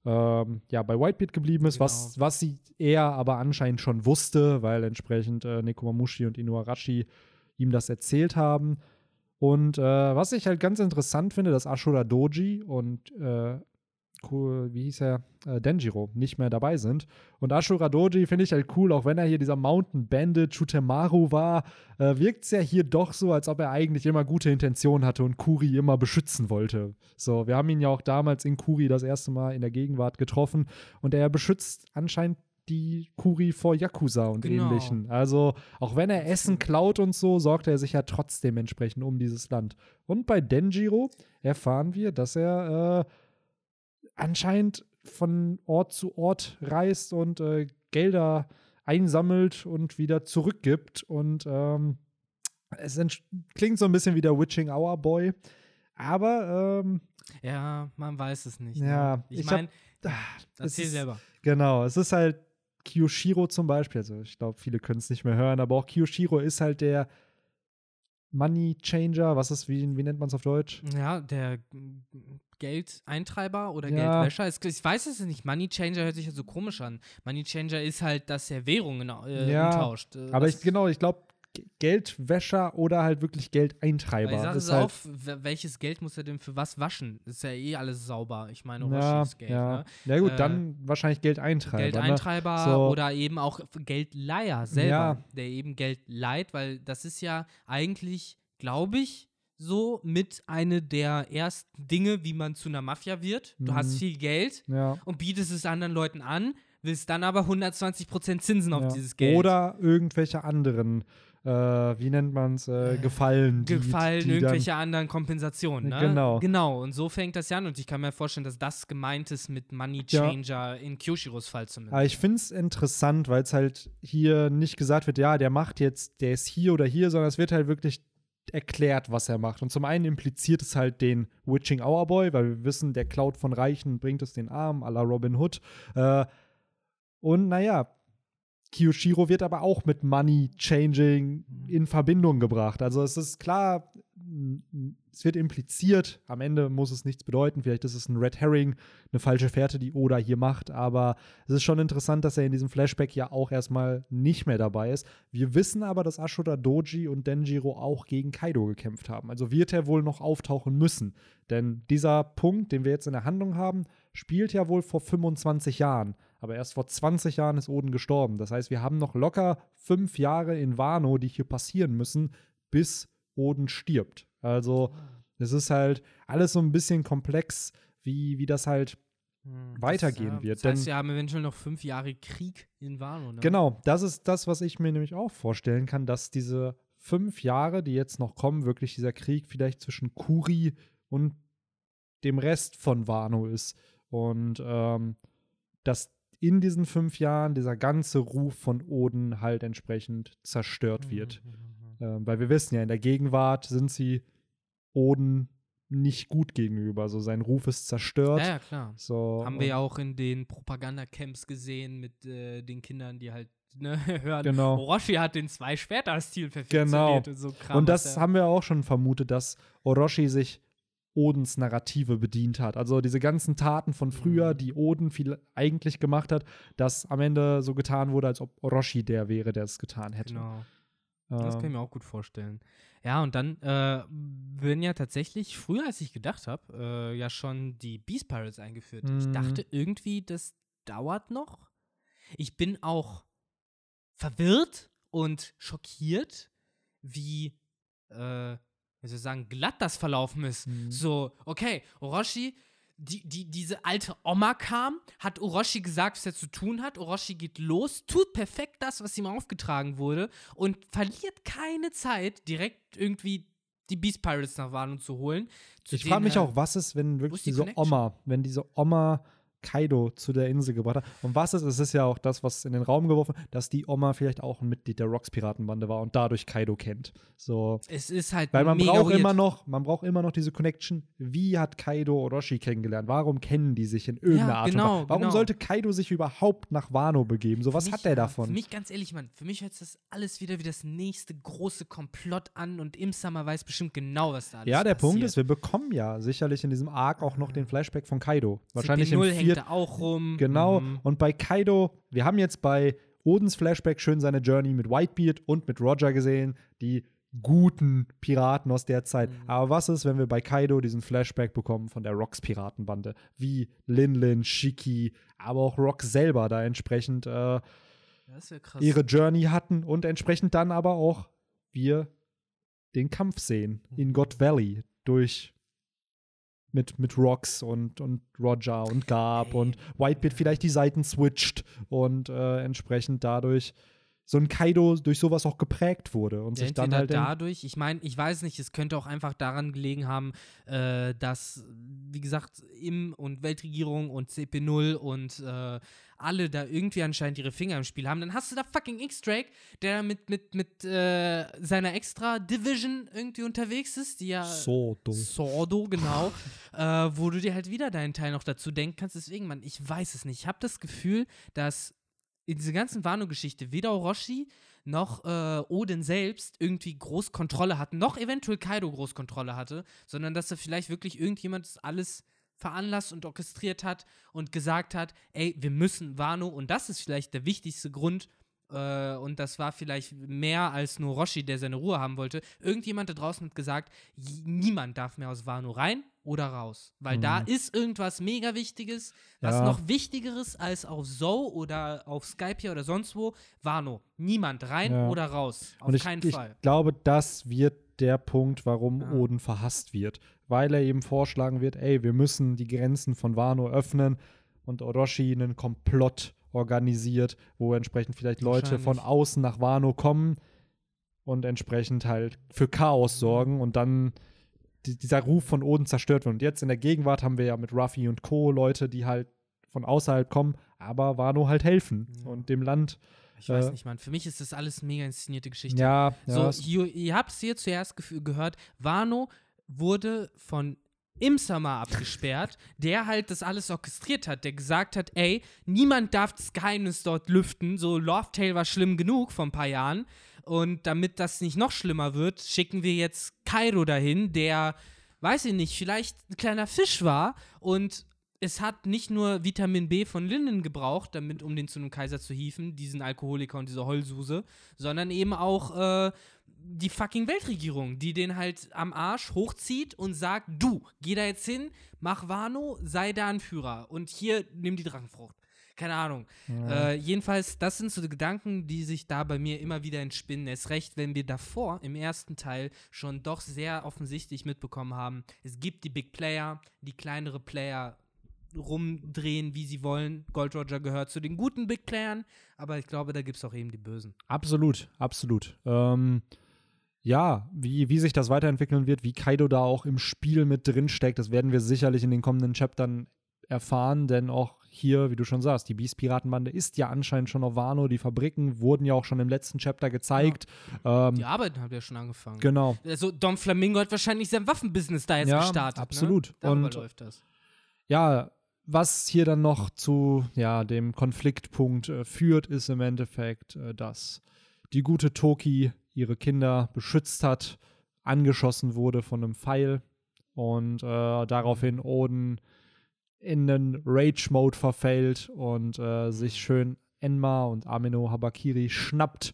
ähm, ja, bei Whitebeard geblieben ist, genau. was, was sie er aber anscheinend schon wusste, weil entsprechend äh, Nekomamushi und Inuarashi ihm das erzählt haben. Und äh, was ich halt ganz interessant finde, dass Ashura Doji und äh, wie hieß er, äh, Denjiro nicht mehr dabei sind. Und Ashura Doji finde ich halt cool, auch wenn er hier dieser Mountain Bandit Chutemaru war, äh, wirkt es ja hier doch so, als ob er eigentlich immer gute Intentionen hatte und Kuri immer beschützen wollte. So, wir haben ihn ja auch damals in Kuri das erste Mal in der Gegenwart getroffen und er beschützt anscheinend die Kuri vor Yakuza und genau. ähnlichen. Also, auch wenn er Essen klaut und so, sorgt er sich ja trotzdem entsprechend um dieses Land. Und bei Denjiro erfahren wir, dass er äh, anscheinend von Ort zu Ort reist und äh, Gelder einsammelt und wieder zurückgibt. Und ähm, es klingt so ein bisschen wie der Witching Hour Boy. Aber ähm, ja, man weiß es nicht. Ja, ne? ich, ich meine, ah, erzähl selber. Genau, es ist halt Kiyoshiro zum Beispiel. Also ich glaube, viele können es nicht mehr hören, aber auch Kiyoshiro ist halt der Money Changer. Was ist, wie, wie nennt man es auf Deutsch? Ja, der Geldeintreiber oder ja. Geldwäscher. Ich weiß es nicht. Money Changer hört sich ja so komisch an. Money Changer ist halt, dass er Währungen äh, ja, umtauscht. Äh, aber ich, genau, ich glaube, Geldwäscher oder halt wirklich Geldeintreiber. Weil sagen Sie halt auf, welches Geld muss er denn für was waschen? Ist ja eh alles sauber. Ich meine, ja, Geld. Ja. Ne? ja gut, äh, dann wahrscheinlich Geldeintreiber. Geldeintreiber ne? so. oder eben auch Geldleier selber, ja. der eben Geld leiht, weil das ist ja eigentlich, glaube ich, so mit eine der ersten Dinge, wie man zu einer Mafia wird. Du mhm. hast viel Geld ja. und bietest es anderen Leuten an, willst dann aber 120% Zinsen auf dieses Geld. Oder irgendwelche anderen äh, wie nennt man es, äh, Gefallen. Die, Gefallen, die irgendwelche anderen Kompensationen. Ne? Genau. Genau, und so fängt das ja an. Und ich kann mir vorstellen, dass das gemeint ist mit Money Changer ja. in Kyoshiros Fall zumindest. Aber ich finde es interessant, weil es halt hier nicht gesagt wird, ja, der macht jetzt, der ist hier oder hier, sondern es wird halt wirklich erklärt, was er macht. Und zum einen impliziert es halt den Witching Hour Boy, weil wir wissen, der klaut von Reichen, bringt es den Arm, à la Robin Hood. Äh, und naja, Kiyoshiro wird aber auch mit Money Changing in Verbindung gebracht. Also es ist klar, es wird impliziert, am Ende muss es nichts bedeuten. Vielleicht ist es ein Red Herring, eine falsche Fährte, die Oda hier macht. Aber es ist schon interessant, dass er in diesem Flashback ja auch erstmal nicht mehr dabei ist. Wir wissen aber, dass Ashura Doji und Denjiro auch gegen Kaido gekämpft haben. Also wird er wohl noch auftauchen müssen. Denn dieser Punkt, den wir jetzt in der Handlung haben, spielt ja wohl vor 25 Jahren. Aber erst vor 20 Jahren ist Oden gestorben. Das heißt, wir haben noch locker fünf Jahre in Wano, die hier passieren müssen, bis Oden stirbt. Also, es ist halt alles so ein bisschen komplex, wie, wie das halt Hm, weitergehen das, wird, Das heißt, denn- wir haben eventuell noch fünf Jahre Krieg in Wano. Ne? Genau, das ist das, was ich mir nämlich auch vorstellen kann, dass diese fünf Jahre, die jetzt noch kommen, wirklich dieser Krieg vielleicht zwischen Kuri und dem Rest von Wano ist. Und ähm, dass in diesen fünf Jahren dieser ganze Ruf von Oden halt entsprechend zerstört wird. Mhm, mhm, mhm. Ähm, weil wir wissen ja, in der Gegenwart sind sie Oden nicht gut gegenüber. So sein Ruf ist zerstört. Ja, ja, klar. So, Haben wir ja auch in den Propagandacamps gesehen mit äh, den Kindern, die halt ne, hören, Genau. Orochi hat den Zwei-Schwerter-Stil perfektioniert Genau. und so Kram. Und das haben wir auch schon vermutet, dass Orochi sich Odens Narrative bedient hat. Also diese ganzen Taten von früher, Mhm. die Oden viel eigentlich gemacht hat, dass am Ende so getan wurde, als ob Orochi der wäre, der es getan hätte. Genau. Das kann ich Ähm, mir auch gut vorstellen. Ja, und dann äh, werden ja tatsächlich, früher als ich gedacht habe, äh, ja schon die Beast Pirates eingeführt. Ich Mhm. dachte irgendwie, das dauert noch. Ich bin auch verwirrt und schockiert, wie, äh, ich sagen, glatt das verlaufen ist. Mhm. So, okay, Orochi, die, die, diese alte Oma kam, hat Orochi gesagt, was er zu tun hat. Orochi geht los, tut perfekt das, was ihm aufgetragen wurde und verliert keine Zeit, direkt irgendwie die Beast Pirates nach Wano zu holen. Zu ich frage mich auch, was ist, wenn wirklich diese Connection? Oma, wenn diese Oma Kaido zu der Insel gebracht hat. Und was ist, es ist ja auch das, was in den Raum geworfen, dass die Oma vielleicht auch ein Mitglied der Rocks-Piratenbande war und dadurch Kaido kennt. So, Es ist halt Weil man braucht weird. immer noch, man braucht immer noch diese Connection. Wie hat Kaido Orochi kennengelernt? Warum kennen die sich in irgendeiner Ja, Art und genau, Weise? Warum genau. sollte Kaido sich überhaupt nach Wano begeben? So, Für was mich, hat der davon? Für mich ganz ehrlich, Mann, für mich hört sich das alles wieder wie das nächste große Komplott an und im Summer weiß bestimmt genau, was da alles ja, der passiert. Punkt ist, wir bekommen ja sicherlich in diesem Arc auch noch den Flashback von Kaido. Wahrscheinlich im CP0 da auch rum. Genau. Mhm. Und bei Kaido, wir haben jetzt bei Odins Flashback schön seine Journey mit Whitebeard und mit Roger gesehen, die guten Piraten aus der Zeit. Mhm. Aber was ist, wenn wir bei Kaido diesen Flashback bekommen von der Rocks Piratenbande? Wie Lin Lin, Shiki, aber auch Rock selber da entsprechend äh, ihre Journey hatten und entsprechend dann aber auch wir den Kampf sehen in God Valley durch mit, mit Rocks und, und Roger und Garb Ey. und Whitebeard vielleicht die Seiten switcht und äh, entsprechend dadurch so ein Kaido durch sowas auch geprägt wurde und Ja, sich dann halt dadurch, ich meine, ich weiß nicht, es könnte auch einfach daran gelegen haben, äh, dass, wie gesagt, Im und Weltregierung und CP0 und äh, alle da irgendwie anscheinend ihre Finger im Spiel haben. Dann hast du da fucking X-Drake, der mit, mit, mit äh, seiner Extra-Division irgendwie unterwegs ist, die ja. Sordo. Sordo, genau. äh, wo du dir halt wieder deinen Teil noch dazu denken kannst. Deswegen, Mann, ich weiß es nicht. Ich habe das Gefühl, dass in dieser ganzen Wano-Geschichte weder Orochi noch äh, Odin selbst irgendwie groß Kontrolle hatten, noch eventuell Kaido groß Kontrolle hatte, sondern dass da vielleicht wirklich irgendjemand das alles veranlasst und orchestriert hat und gesagt hat, ey, wir müssen Wano und das ist vielleicht der wichtigste Grund äh, und das war vielleicht mehr als nur Roshi, der seine Ruhe haben wollte. Irgendjemand da draußen hat gesagt, niemand darf mehr aus Wano rein oder raus, weil da Mhm. ist irgendwas mega Wichtiges, was Ja. noch Wichtigeres als auf Zoe oder auf Skype hier oder sonst wo. Wano, niemand rein Ja. oder raus, auf und ich, keinen ich Fall. glaube, das wird der Punkt, warum Ja. Oden verhasst wird. Weil er eben vorschlagen wird, ey, wir müssen die Grenzen von Wano öffnen und Orochi einen Komplott organisiert, wo entsprechend vielleicht Leute von außen nach Wano kommen und entsprechend halt für Mhm. Chaos sorgen und dann die, dieser Ruf von Oden zerstört wird. Und jetzt in der Gegenwart haben wir ja mit Ruffy und Co. Leute, die halt von außerhalb kommen, aber Wano halt helfen Ja. und dem Land. Ich weiß äh, nicht, Mann. Für mich ist das alles mega inszenierte Geschichte. Ja, ja, So, ihr, ihr habt es hier zuerst gehört. Wano wurde von Imsama abgesperrt, der halt das alles orchestriert hat, der gesagt hat, ey, niemand darf das Geheimnis dort lüften. So, Lovetail war schlimm genug vor ein paar Jahren. Und damit das nicht noch schlimmer wird, schicken wir jetzt Kairo dahin, der, weiß ich nicht, vielleicht ein kleiner Fisch war und es hat nicht nur Vitamin B von Linden gebraucht, damit, um den zu einem Kaiser zu hieven, diesen Alkoholiker und diese Heulsuse, sondern eben auch äh, die fucking Weltregierung, die den halt am Arsch hochzieht und sagt, du, geh da jetzt hin, mach Wano, sei der Anführer und hier, nimm die Drachenfrucht. keine Ahnung. Ja. Äh, jedenfalls, das sind so die Gedanken, die sich da bei mir immer wieder entspinnen. Es recht, wenn wir davor im ersten Teil schon doch sehr offensichtlich mitbekommen haben, es gibt die Big Player, die kleinere Player rumdrehen, wie sie wollen. Gold Roger gehört zu den guten Big Playern, aber ich glaube, da gibt es auch eben die Bösen. Absolut, absolut. Ähm, ja, wie, wie sich das weiterentwickeln wird, wie Kaido da auch im Spiel mit drin steckt, das werden wir sicherlich in den kommenden Chaptern erfahren, denn auch hier, wie du schon sagst, die Beast-Piratenbande ist ja anscheinend schon auf Wano. Die Fabriken wurden ja auch schon im letzten Chapter gezeigt. Ja. Ähm, die Arbeiten haben ja schon angefangen. Genau. Also Dom Flamingo hat wahrscheinlich sein Waffenbusiness da jetzt ja, gestartet. Ne? Absolut. Ne? Darüber Und läuft das. Ja, was hier dann noch zu ja, dem Konfliktpunkt äh, führt, ist im Endeffekt, äh, dass die gute Toki ihre Kinder beschützt hat, angeschossen wurde von einem Pfeil und äh, daraufhin Oden in den Rage-Mode verfällt und äh, sich schön Enma und Amino Habakiri schnappt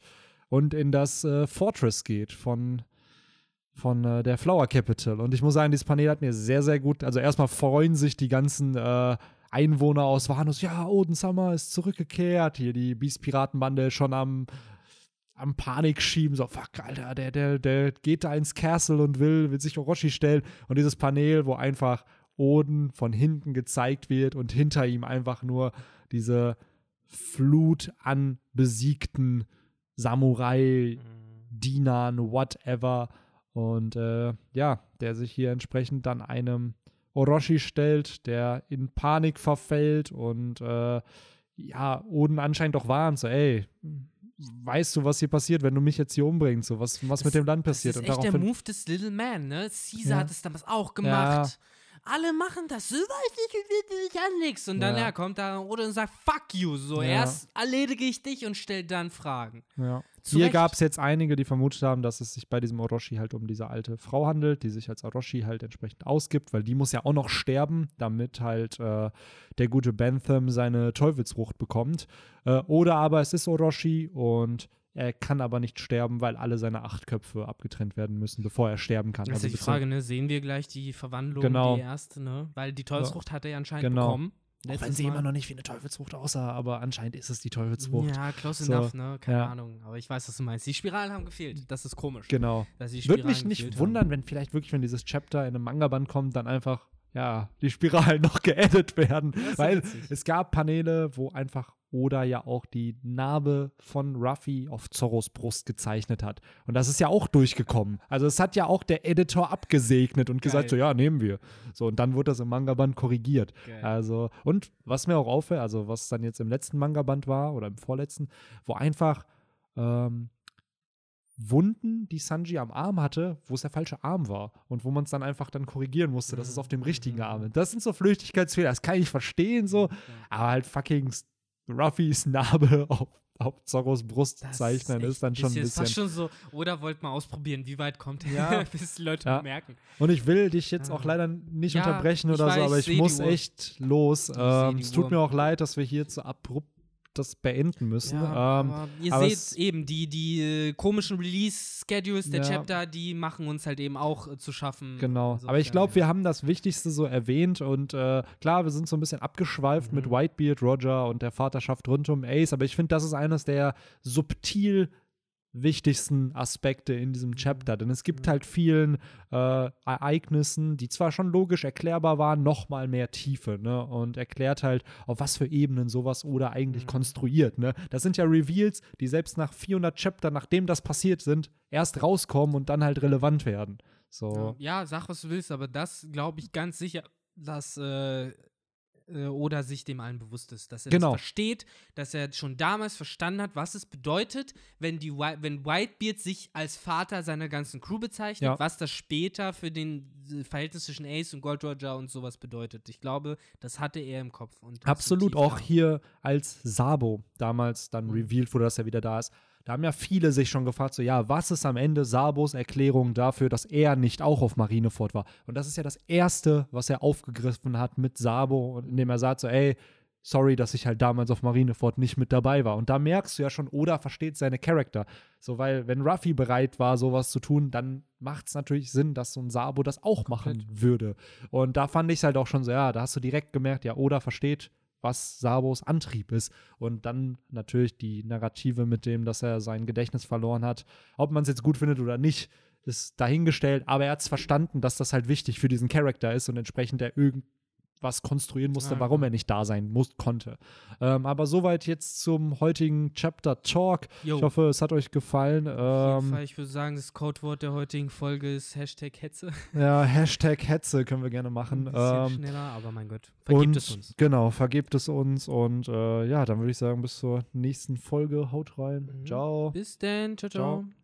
und in das äh, Fortress geht von von äh, der Flower Capital. Und ich muss sagen, dieses Panel hat mir sehr, sehr gut. Also erstmal freuen sich die ganzen äh, Einwohner aus Vanus, ja, Oden Summer ist zurückgekehrt. Hier die Beast-Piratenbande schon am, am Panik schieben, so, fuck, Alter, der, der, der geht da ins Castle und will, will sich Orochi stellen. Und dieses Panel, wo einfach Oden von hinten gezeigt wird und hinter ihm einfach nur diese Flut an besiegten Samurai, mhm. Dienern, whatever und äh, ja, der sich hier entsprechend dann einem Orochi stellt, der in Panik verfällt und äh, ja, Oden anscheinend doch warnt, so, ey, weißt du, was hier passiert, wenn du mich jetzt hier umbringst, so, was, was das, mit dem Land passiert. Das ist echt der Move des Little Man, ne? Caesar ja. hat es damals auch gemacht. Ja alle machen das, so weiß ich, ich an nichts. Und dann ja. kommt da oder und sagt, fuck you. So, erst erledige ich dich und stell dann Fragen. Ja. Hier gab es jetzt einige, die vermutet haben, dass es sich bei diesem Orochi halt um diese alte Frau handelt, die sich als Orochi halt entsprechend ausgibt, weil die muss ja auch noch sterben, damit halt äh, der gute Bentham seine Teufelsfrucht bekommt. Äh, oder aber es ist Orochi und er kann aber nicht sterben, weil alle seine acht Köpfe abgetrennt werden müssen, bevor er sterben kann. Das ist also die Frage, ne? Sehen wir gleich die Verwandlung, genau. die erste, ne? Weil die Teufelsfrucht ja. hat er ja anscheinend genau. bekommen. Auch wenn sie Mal. immer noch nicht wie eine Teufelsfrucht aussah, aber anscheinend ist es die Teufelsfrucht. Ja, close so, enough, ne? Keine ja. Ahnung. Aber ich weiß, was du meinst. Die Spiralen haben gefehlt. Das ist komisch. Genau. Würde mich nicht wundern, haben. wenn vielleicht wirklich, wenn dieses Chapter in einem Manga-Band kommt, dann einfach, ja, die Spiralen noch geedit werden. Weil es gab Paneele, wo einfach oder ja auch die Narbe von Ruffy auf Zorros Brust gezeichnet hat. Und das ist ja auch durchgekommen. Also es hat ja auch der Editor abgesegnet und Geil. gesagt, so ja, nehmen wir. So, und dann wurde das im Manga-Band korrigiert. Geil. Also, und was mir auch auffällt, also was dann jetzt im letzten Manga-Band war oder im vorletzten, wo einfach ähm, Wunden, die Sanji am Arm hatte, wo es der falsche Arm war und wo man es dann einfach dann korrigieren musste, dass es auf dem richtigen Arm ist. Das sind so Flüchtigkeitsfehler, das kann ich verstehen so, aber halt fucking Ruffys Narbe auf, auf Zorros Brust das zeichnen, ist, ist dann schon ein bisschen. Fast schon so, oder wollt mal ausprobieren, wie weit kommt er, ja. bis die Leute ja. merken. Und ich will dich jetzt auch leider nicht ja, unterbrechen oder weiß, so, aber ich muss echt los. Ähm, es tut mir auch leid, dass wir hier zu abrupt das beenden müssen. Ja, ähm, ihr seht eben, die, die äh, komischen Release-Schedules der ja. Chapter, die machen uns halt eben auch äh, zu schaffen. Genau. So aber ich glaube, wir haben das Wichtigste so erwähnt und äh, klar, wir sind so ein bisschen abgeschweift mhm. mit Whitebeard, Roger und der Vaterschaft rund um Ace, aber ich finde, das ist eines der subtil wichtigsten Aspekte in diesem Chapter. Denn es gibt halt vielen äh, Ereignissen, die zwar schon logisch erklärbar waren, noch mal mehr Tiefe ne? und erklärt halt, auf was für Ebenen sowas oder eigentlich mhm. konstruiert. Ne? Das sind ja Reveals, die selbst nach 400 Chapter, nachdem das passiert sind, erst rauskommen und dann halt relevant werden. So. Ja, sag was du willst, aber das glaube ich ganz sicher, dass äh, äh, oder sich dem allen bewusst ist, dass er genau. das versteht, dass er schon damals verstanden hat, was es bedeutet, wenn, die, wenn Whitebeard sich als Vater seiner ganzen Crew bezeichnet, ja. was das später für den äh, Verhältnis zwischen Ace und Gold Roger und sowas bedeutet. Ich glaube, das hatte er im Kopf. Absolut, auch hier als Sabo damals dann mhm. revealed wurde, dass er wieder da ist da haben ja viele sich schon gefragt, so ja, was ist am Ende Sabos Erklärung dafür, dass er nicht auch auf Marineford war? Und das ist ja das Erste, was er aufgegriffen hat mit Sabo, indem er sagt so, ey, sorry, dass ich halt damals auf Marineford nicht mit dabei war. Und da merkst du ja schon, Oda versteht seine Charakter. So, weil wenn Ruffy bereit war, sowas zu tun, dann macht es natürlich Sinn, dass so ein Sabo das auch machen würde. Und da fand ich es halt auch schon so, ja, da hast du direkt gemerkt, ja, Oda versteht was Sabos Antrieb ist. Und dann natürlich die Narrative mit dem, dass er sein Gedächtnis verloren hat. Ob man es jetzt gut findet oder nicht, ist dahingestellt. Aber er hat es verstanden, dass das halt wichtig für diesen Charakter ist und entsprechend er irgend was konstruieren musste, Ja, warum er nicht da sein muss, konnte. Ähm, aber soweit jetzt zum heutigen Chapter Talk. Jo. Ich hoffe, es hat euch gefallen. Auf jeden Ähm, Fall, ich würde sagen, das Codewort der heutigen Folge ist Hashtag Hetze. ja, Hashtag Hetze können wir gerne machen. Ein bisschen Ähm, schneller, aber mein Gott, vergibt und es uns. genau, vergebt es uns. Und äh, ja, dann würde ich sagen, bis zur nächsten Folge. Haut rein. Mhm. Ciao. Bis dann, ciao, Ciao. ciao.